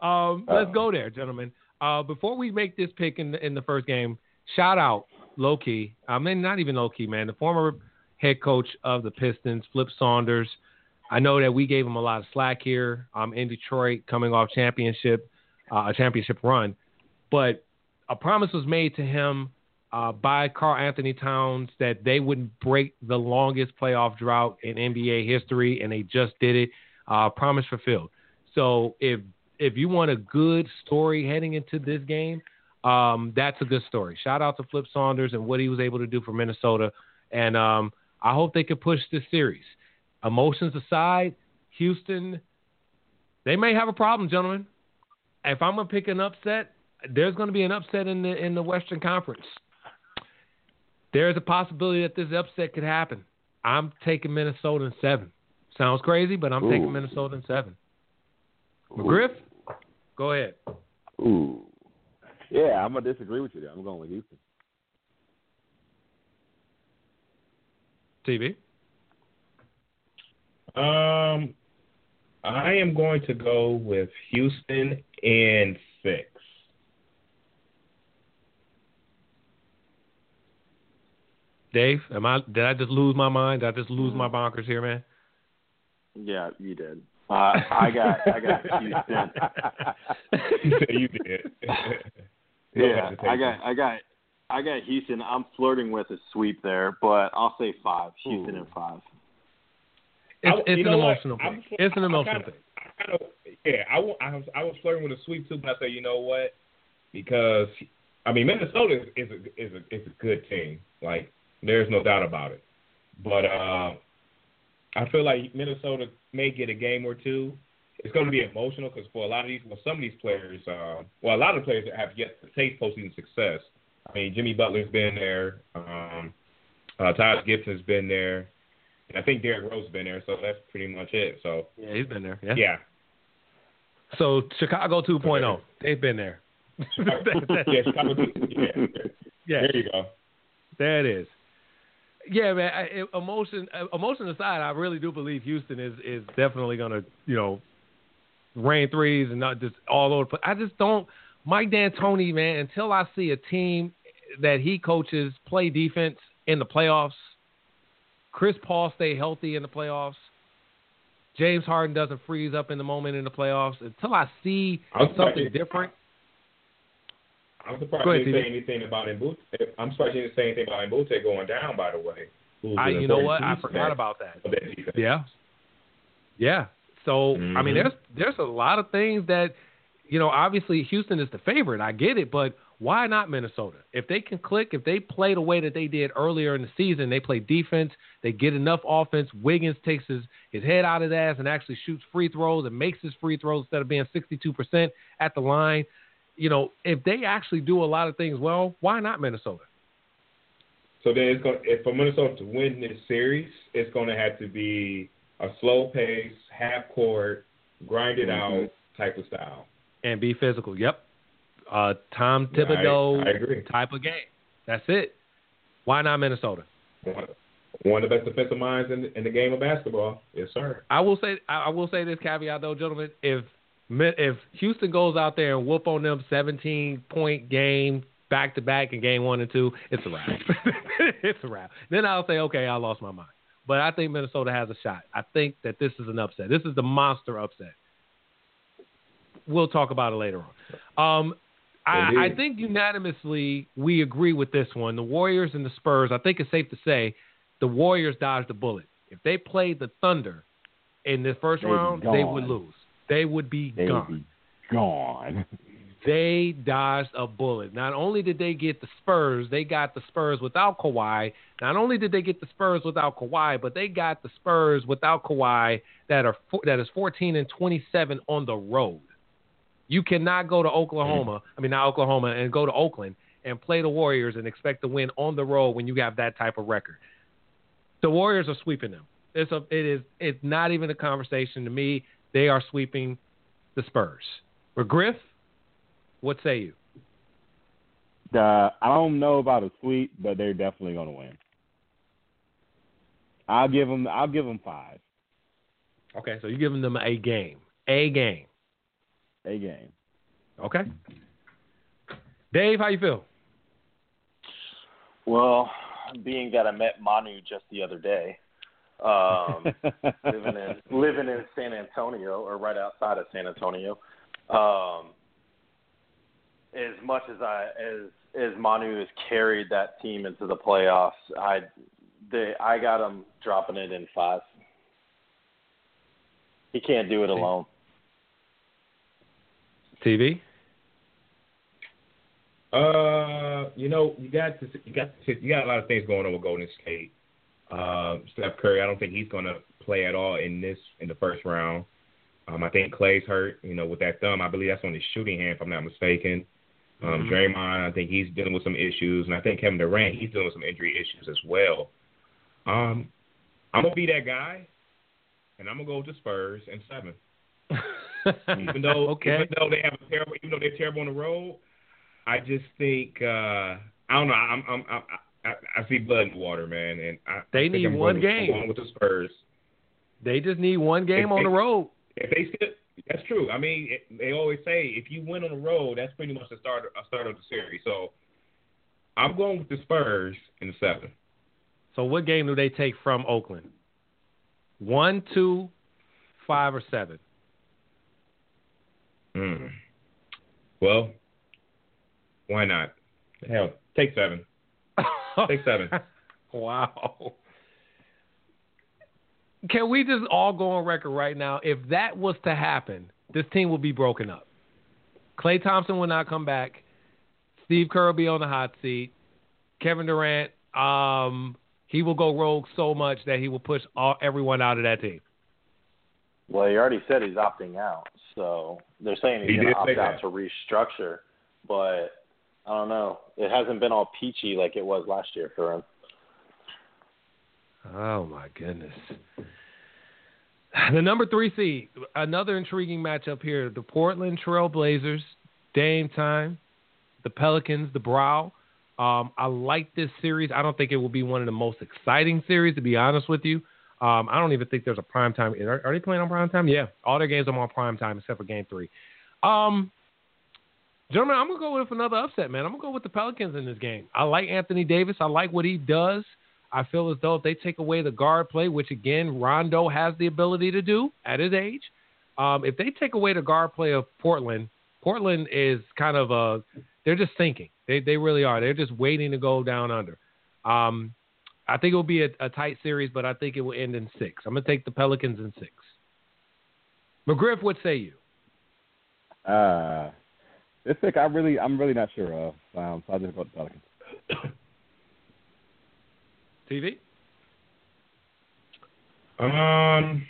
Um, let's go there, gentlemen. Uh, before we make this pick in the, in the first game, shout out low key. I mean, not even low key, man. The former head coach of the Pistons, Flip Saunders. I know that we gave him a lot of slack here. Um, in Detroit, coming off championship, uh, a championship run, but a promise was made to him uh, by Karl-Anthony Towns that they wouldn't break the longest playoff drought in NBA history, and they just did it. Uh, promise fulfilled. So if if you want a good story heading into this game, um, that's a good story. Shout out to Flip Saunders and what he was able to do for Minnesota, and um, I hope they can push this series. Emotions aside, Houston, they may have a problem, gentlemen. If I'm gonna pick an upset, there's gonna be an upset in the in the Western Conference. There's a possibility that this upset could happen. I'm taking Minnesota in seven. Sounds crazy, but I'm taking Minnesota in seven. McGriff, go ahead. Ooh. Yeah, I'm gonna disagree with you there. I'm going with Houston. TV. Um, I am going to go with Houston in six. Dave, am I? Did I just lose my mind? Did I just lose my bonkers here, man? Yeah, you did. Uh, I got I got Houston. you did. No yeah, hesitation. I got I got I got Houston. I'm flirting with a sweep there, but I'll say five. Houston Ooh. in five. It's, it's an know what? emotional I'm- thing. It's an emotional kinda- thing. I kind of, yeah, I, I was I was flirting with a sweep too, but I said, you know what? Because I mean, Minnesota is, is a is a is a good team. Like there's no doubt about it. But uh, I feel like Minnesota may get a game or two. It's going to be emotional because for a lot of these, well, some of these players, uh, well, a lot of players that have yet to taste postseason success. I mean, Jimmy Butler's been there. Um, uh, Taj Gibson's been there. And I think Derrick Rose has been there, so that's pretty much it. So Yeah, he's been there. Yeah. yeah, So Chicago 2.0, they've been there. yeah, Chicago. Yeah, Yeah, there you go. there it is. Yeah, man. I, emotion, uh, emotion aside, I really do believe Houston is is definitely gonna, you know, rain threes and not just all over. place. I just don't. Mike D'Antoni, man. Until I see a team that he coaches play defense in the playoffs, Chris Paul stay healthy in the playoffs. James Harden doesn't freeze up in the moment in the playoffs. Until I see something different, I'm surprised Go you didn't say anything about Embiid. I'm surprised you didn't say anything about Embiid going down. By the way, Who's I, you know what? I forgot about that. that- of that defense. Yeah. Yeah. So I mean, Mhm. there's there's a lot of things that, you know, obviously Houston is the favorite. I get it, but why not Minnesota? If they can click, if they play the way that they did earlier in the season, they play defense, they get enough offense. Wiggins takes his his head out of his ass and actually shoots free throws and makes his free throws instead of being 62% at the line. You know, if they actually do a lot of things well, why not Minnesota? So then it's going if for Minnesota to win this series, it's going to have to be a slow pace, half court, grind it Mm-hmm. out type of style. And be physical. Yep. Uh, Tom Yeah, I- Thibodeau I type of game. That's it. Why not Minnesota? One, of the best defensive minds in, in the game of basketball. Yes, sir. I will say I will say this caveat though, gentlemen. If if Houston goes out there and whoop on them 17 point game back to back in game one and two, it's a wrap. it's a wrap. Then I'll say, okay, I lost my mind. But I think Minnesota has a shot. I think that this is an upset. This is the monster upset. We'll talk about it later on. Um, I, I think unanimously we agree with this one. The Warriors and the Spurs. I think it's safe to say the Warriors dodged a bullet. If they played the Thunder in the first They'd be round, they would lose. They would be They gone. would be gone. They dodged a bullet. Not only did they get the Spurs, they got the Spurs without Kawhi. Not only did they get the Spurs without Kawhi, but they got the Spurs without Kawhi that are that is 14 and 27 on the road. You cannot go to Oklahoma, mm. I mean not Oklahoma, and go to Oakland and play the Warriors and expect to win on the road when you have that type of record. The Warriors are sweeping them. It's a, it is it's not even a conversation to me. They are sweeping the Spurs. Griff, what say you? Uh, I don't know about a sweep, but they're definitely going to win. I'll give them. I'll give them five. Okay, so you're giving them a game, a game, a game. Okay. Dave, how you feel? Well, being that I met Manu just the other day, um, living in living in San Antonio or right outside of San Antonio, um, as much as I as as Manu has carried that team into the playoffs, I they I got him dropping it in five. He can't do it alone. TV. Uh, you know, you got to, you got to, you got a lot of things going on with Golden State. Uh, Steph Curry, I don't think he's going to play at all in this in the first round. Um, I think Klay's hurt, you know, with that thumb. I believe that's on his shooting hand, if I'm not mistaken. Um, Mm-hmm. Draymond, I think he's dealing with some issues, and I think Kevin Durant, he's dealing with some injury issues as well. Um, I'm gonna be that guy, and I'm gonna go with the Spurs and seven. even though okay. even though they have a terrible, even though they're terrible on the road, I just think uh, I don't know. I'm, I'm, I'm I, I see blood in the water, man, and I, They need I'm one game. Going with the Spurs. They just need one game If on they- the road. If they still, that's true. I mean, it, they always say if you win on the road, that's pretty much the start a start of the series. So I'm going with the Spurs in the seven. So what game do they take from Oakland? One, two, five, or seven? Hmm. Well, why not? Hell, take seven. Take seven. wow. Can we just all go on record right now? If that was to happen, this team will be broken up. Klay Thompson will not come back. Steve Kerr will be on the hot seat. Kevin Durant, um, he will go rogue so much that he will push all, everyone out of that team. Well, he already said he's opting out, so they're saying he's He going to opt out that. to restructure. But I don't know. It hasn't been all peachy like it was last year for him. Oh my goodness. The number three seed, another intriguing matchup here: the Portland Trail Blazers, Dame time, the Pelicans, the Brow. Um, I like this series. I don't think it will be one of the most exciting series, to be honest with you. Um, I don't even think there's a prime time. Are, are they playing on prime time? Yeah, all their games are on prime time except for Game Three. Um, gentlemen, I'm gonna go with another upset, man. I'm gonna go with the Pelicans in this game. I like Anthony Davis. I like what he does. I feel as though if they take away the guard play, which again Rondo has the ability to do at his age, um, if they take away the guard play of Portland, Portland is kind of a they're just thinking. They they really are. They're just waiting to go down under. Um, I think it will be a, a tight series, but I think it will end in six. I'm gonna take the Pelicans in six. McGriff, what say you? Uh, this pick I really, I'm really not sure of. Um, so I'll just go with the Pelicans. TV. Um.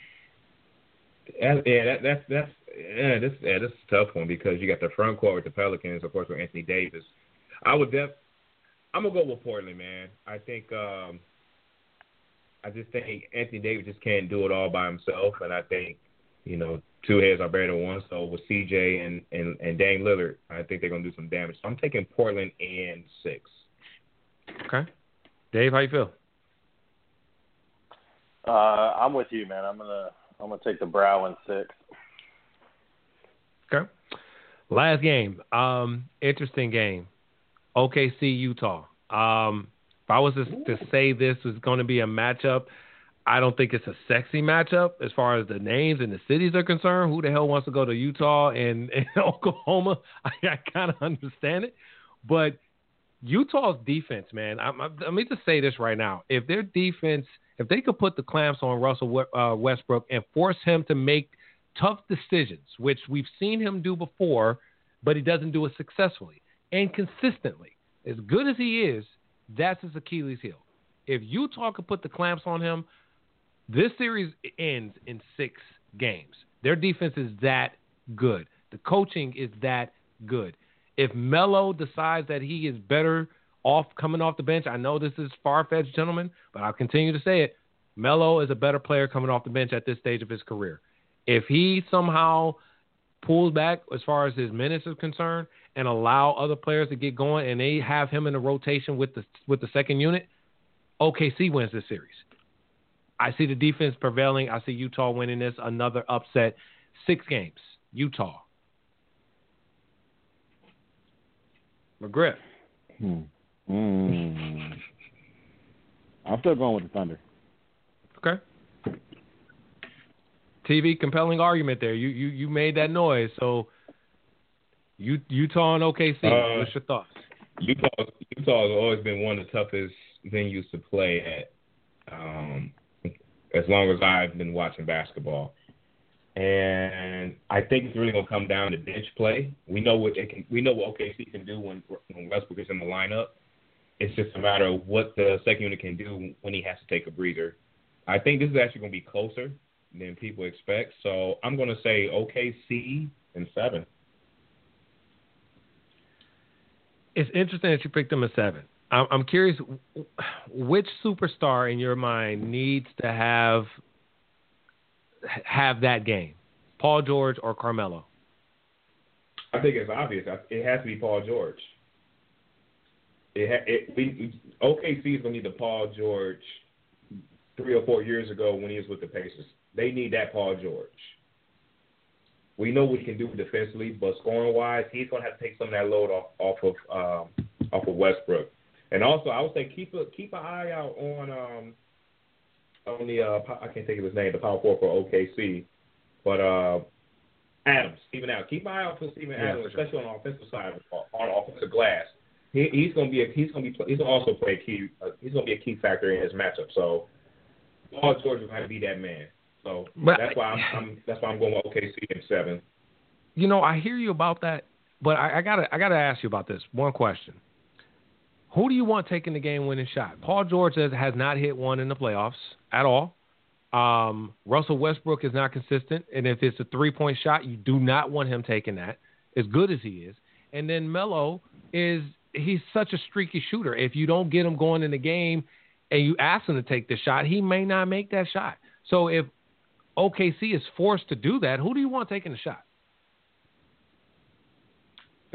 Yeah, yeah, that, that's that's yeah, this yeah, this is a tough one because you got the front court with the Pelicans, of course, with Anthony Davis. I would def, I'm gonna go with Portland, man. I think um, I just think Anthony Davis just can't do it all by himself, and I think you know two heads are better than one. So with CJ and and and Dame Lillard, I think they're gonna do some damage. So I'm taking Portland and six. Okay. Dave, how you feel? Uh, I'm with you, man. I'm gonna I'm gonna take the Brow in six. Okay. Last game. Um, interesting game. OKC Utah. Um, if I was to, to say this was going to be a matchup, I don't think it's a sexy matchup as far as the names and the cities are concerned. Who the hell wants to go to Utah and, and Oklahoma? I, I kind of understand it, but Utah's defense, man. I'm, I'm, let me just say this right now: if their defense, if they could put the clamps on Russell uh, Westbrook and force him to make tough decisions, which we've seen him do before, but he doesn't do it successfully and consistently. As good as he is, that's his Achilles heel. If Utah could put the clamps on him, this series ends in six games. Their defense is that good. The coaching is that good. If Melo decides that he is better off coming off the bench, I know this is far fetched, gentlemen, but I'll continue to say it. Melo is a better player coming off the bench at this stage of his career. If he somehow pulls back as far as his minutes are concerned and allow other players to get going and they have him in the rotation with the with the second unit, OKC wins this series. I see the defense prevailing. I see Utah winning this. Another upset. Six games. Utah. McGriff. Hmm. Hmm. I'm still going with the Thunder. Okay. TV compelling argument there. You you you made that noise. So you Utah and OKC. Uh, What's your thoughts? Utah Utah has always been one of the toughest venues to play at. Um, as long as I've been watching basketball. And I think it's really gonna come down to bench play. We know what they can. We know what OKC can do when when Westbrook is in the lineup. It's just a matter of what the second unit can do when he has to take a breather. I think this is actually gonna be closer than people expect. So I'm gonna say OKC in seven. It's interesting that you picked them at seven. I'm, curious, which superstar in your mind needs to have have that game, Paul George or Carmelo? I think it's obvious. It has to be Paul George. It, ha- it OKC is gonna need the Paul George three or four years ago when he was with the Pacers. They need that Paul George. We know what he can do defensively, but scoring wise, he's gonna have to take some of that load off off of um, off of Westbrook. And also, I would say keep a keep an eye out on um on the uh, I can't think of his name, the power forward for OKC, but uh Adams, Steven Adams. Keep an eye out for Steven Yeah, Adams, for sure. especially on the offensive side on offensive glass. He, he's gonna be a, he's gonna be he's gonna also play a key uh, he's gonna be a key factor in his matchup. So Paul George have to be that man. So But- that's why I'm, I'm that's why I'm going with OKC in seven. You know, I hear you about that, but I, I gotta I gotta ask you about this one question. Who do you want taking the game winning shot? Paul George has, has not hit one in the playoffs at all. Um, Russell Westbrook is not consistent, and if it's a three point shot, you do not want him taking that. As good as he is, and then Melo is he's such a streaky shooter. If you don't get him going in the game, and you ask him to take the shot, he may not make that shot. So if OKC is forced to do that, who do you want taking the shot?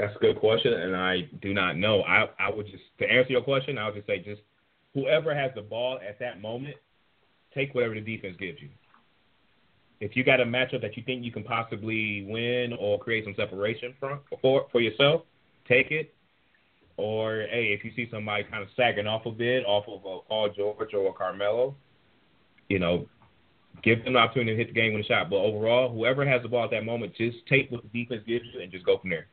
That's a good question, and I do not know. I I would just to answer your question, I would just say just whoever has the ball at that moment, take whatever the defense gives you. If you got a matchup that you think you can possibly win or create some separation from for for yourself, take it. Or hey, if you see somebody kind of sagging off a bit off of a Paul George or a Carmelo, you know, give them the opportunity to hit the game with a shot. But overall, whoever has the ball at that moment, just take what the defense gives you and just go from there.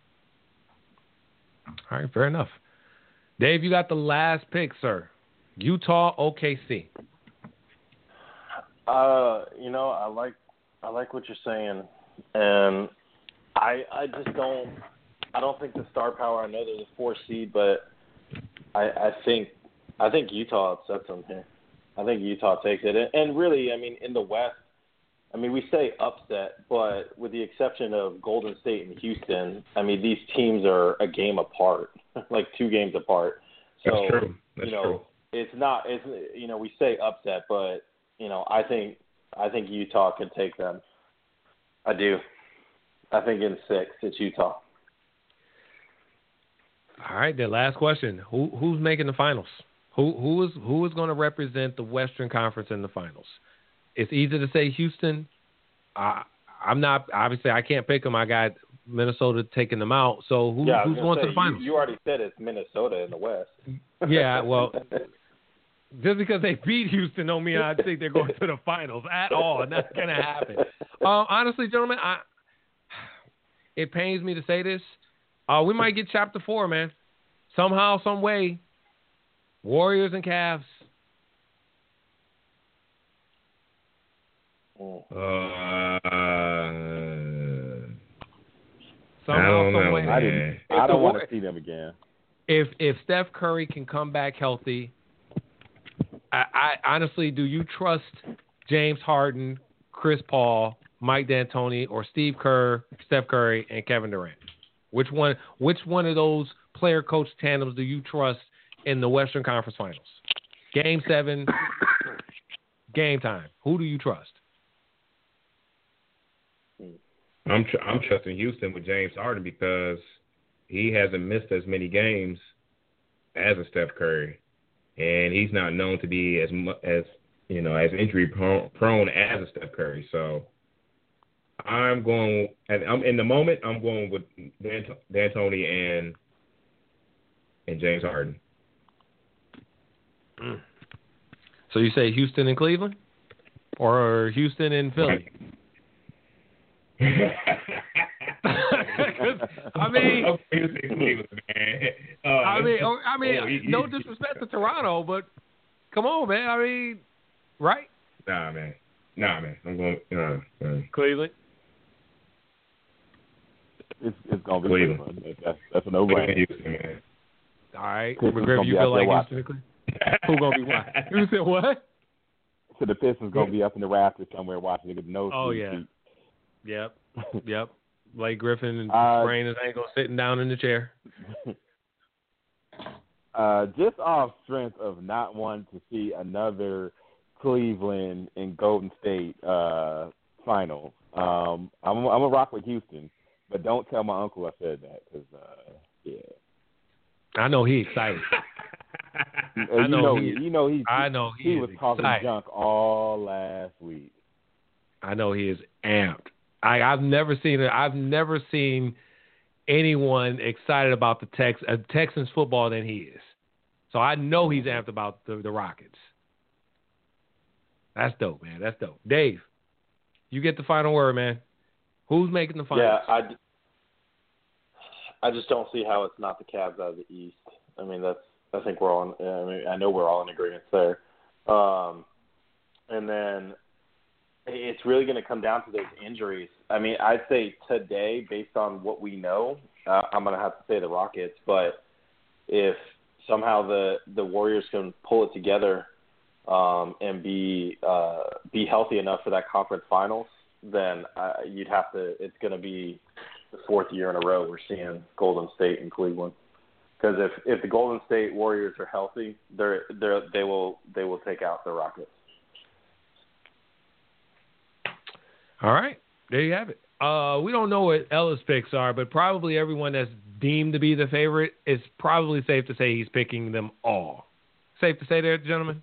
All right, fair enough. Dave, you got the last pick, sir. Utah, OKC. Uh, you know, I like I like what you're saying, and I I just don't I don't think the star power. I know they're the four seed, but I I think I think Utah upsets them here. I think Utah takes it, and, and really, I mean, in the West, I mean, we say upset, but with the exception of Golden State and Houston, I mean, these teams are a game apart, like two games apart. So That's true. That's you know, true. it's not it's you know we say upset, but you know I think I think Utah can take them. I do. I think in six it's Utah. All right, the last question. Who who's making the finals? Who who is who is going to represent the Western Conference in the finals? It's easy to say Houston. I I'm not obviously I can't pick them. I got Minnesota taking them out. So who, yeah, who's gonna say, to the finals? You, you already said it's Minnesota in the West. Yeah, well, just because they beat Houston don't mean I think they're going to the finals at all, that's going to happen. Um, honestly, gentlemen, I it pains me to say this. Uh, we might get chapter four, man. Somehow, some way, Warriors and Cavs. Uh, Somehow, I don't know, way. I didn't. I don't want to see them again. If if Steph Curry can come back healthy, I, I honestly, do you trust James Harden, Chris Paul, Mike D'Antoni, or Steve Kerr, Steph Curry, and Kevin Durant? Which one? Which one of those player coach tandems do you trust in the Western Conference Finals? Game seven, game time. Who do you trust? I'm tr- I'm trusting Houston with James Harden because he hasn't missed as many games as a Steph Curry, and he's not known to be as mu- as you know as injury prone, prone as a Steph Curry. So I'm going, and I'm in the moment. I'm going with Dan, D'Antoni and and James Harden. Hmm. So you say Houston and Cleveland, or Houston and Philly? 'Cause, I mean, I'm Houston, Cleveland, man. Uh, I mean, I mean, oh, no disrespect to Toronto, but come on, man. I mean, right? Nah, man. Nah, man. I'm going. Uh, uh, Cleveland. It's, it's gonna be Cleveland. Cleveland. That's that's a Cleveland, no-brainer. Houston, man. All right, Cleveland's McGriff, gonna you be feel like watching. Houston and Who gonna be what? Who said what? So the Pistons gonna be up in the rafters somewhere watching the nose. Oh yeah. Yep. Yep. Blake Griffin and Uh, sprained his ankle sitting down in the chair. uh, just off strength of not wanting to see another Cleveland and Golden State uh, final. Um, I'm I'm gonna rock with Houston, but don't tell my uncle I said that because uh, yeah, I know he excited. I you know know he- you know he I know he, he was talking excited. junk all last week. I know he is amped. I, I've never seen it. I've never seen anyone excited about the Tex uh, Texans football than he is. So I know he's amped about the, the Rockets. That's dope, man. That's dope. Dave, you get the final word, man. Who's making the finals? Yeah, I, I just don't see how it's not the Cavs out of the East. I mean, that's I think we're all. In, I mean, I know we're all in agreement there. Um, and then it's really going to come down to those injuries. I mean, I'd say today, based on what we know, uh, I'm going to have to say the Rockets. But if somehow the the Warriors can pull it together um, and be uh, be healthy enough for that conference finals, then uh, you'd have to. It's going to be the fourth year in a row we're seeing Golden State and Cleveland. Because if if the Golden State Warriors are healthy, they're they they will they will take out the Rockets. All right, there you have it. Uh, we don't know what Ellis picks are, but probably everyone that's deemed to be the favorite is probably safe to say he's picking them all. Safe to say there, gentlemen.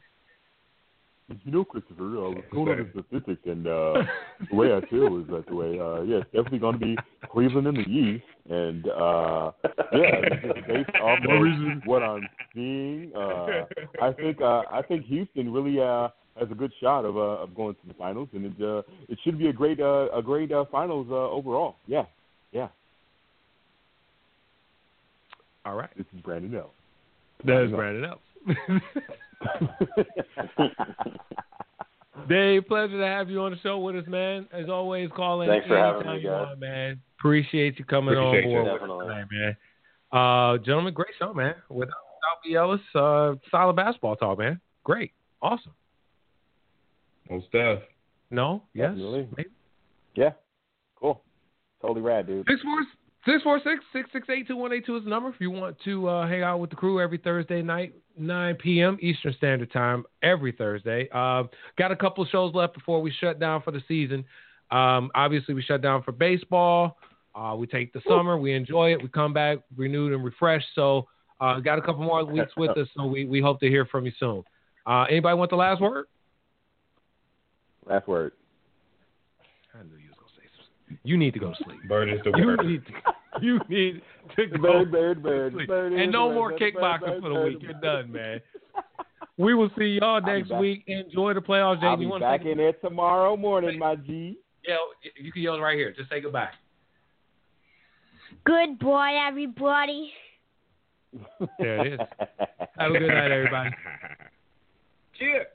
You know, Christopher, uh, I was going on the statistics, and uh, the way I feel is that the way, uh, yeah, it's definitely going to be Cleveland in the East, and uh, yeah, just based off of what I'm seeing, uh, I think uh, I think Houston really uh, has a good shot of uh, of going to the finals, and it uh, it should be a great uh, a great uh, finals uh, overall. Yeah, yeah. All right. This is Brandon L. That is Brandon Ellis. Dave, pleasure to have you on the show with us, man. As always, call in Thanks for having me, you guys. want, man. Appreciate you coming Appreciate on you. board with Definitely. us man. Uh, gentlemen, great show, man. Without, without B. Ellis, uh, solid basketball talk, man. Great. Awesome. Well, Steph. No? Yes? Definitely. Maybe? Yeah, cool, totally rad, dude. Six four six four six six six eight two one eight two is the number if you want to uh, hang out with the crew every Thursday night, nine p.m. Eastern Standard Time every Thursday. Uh, got a couple of shows left before we shut down for the season. Um, obviously, we shut down for baseball. Uh, we take the summer, we enjoy it, we come back renewed and refreshed. So, uh, got a couple more weeks with us, so we, we hope to hear from you soon. Uh, anybody want the last word? Last word. I knew you was gonna say something. You need to go to sleep. Bird is the You word. need to, you need to go Bird, bird, bird, sleep. bird, and no bird, more kickboxing bird, for the week. You're done, man. We will see y'all next week. Enjoy the playoffs, I'll be You want back to in there tomorrow morning, my G. yell? You can yell right here. Just say goodbye. Good boy, everybody. There it is. Have a good night, everybody. Cheers.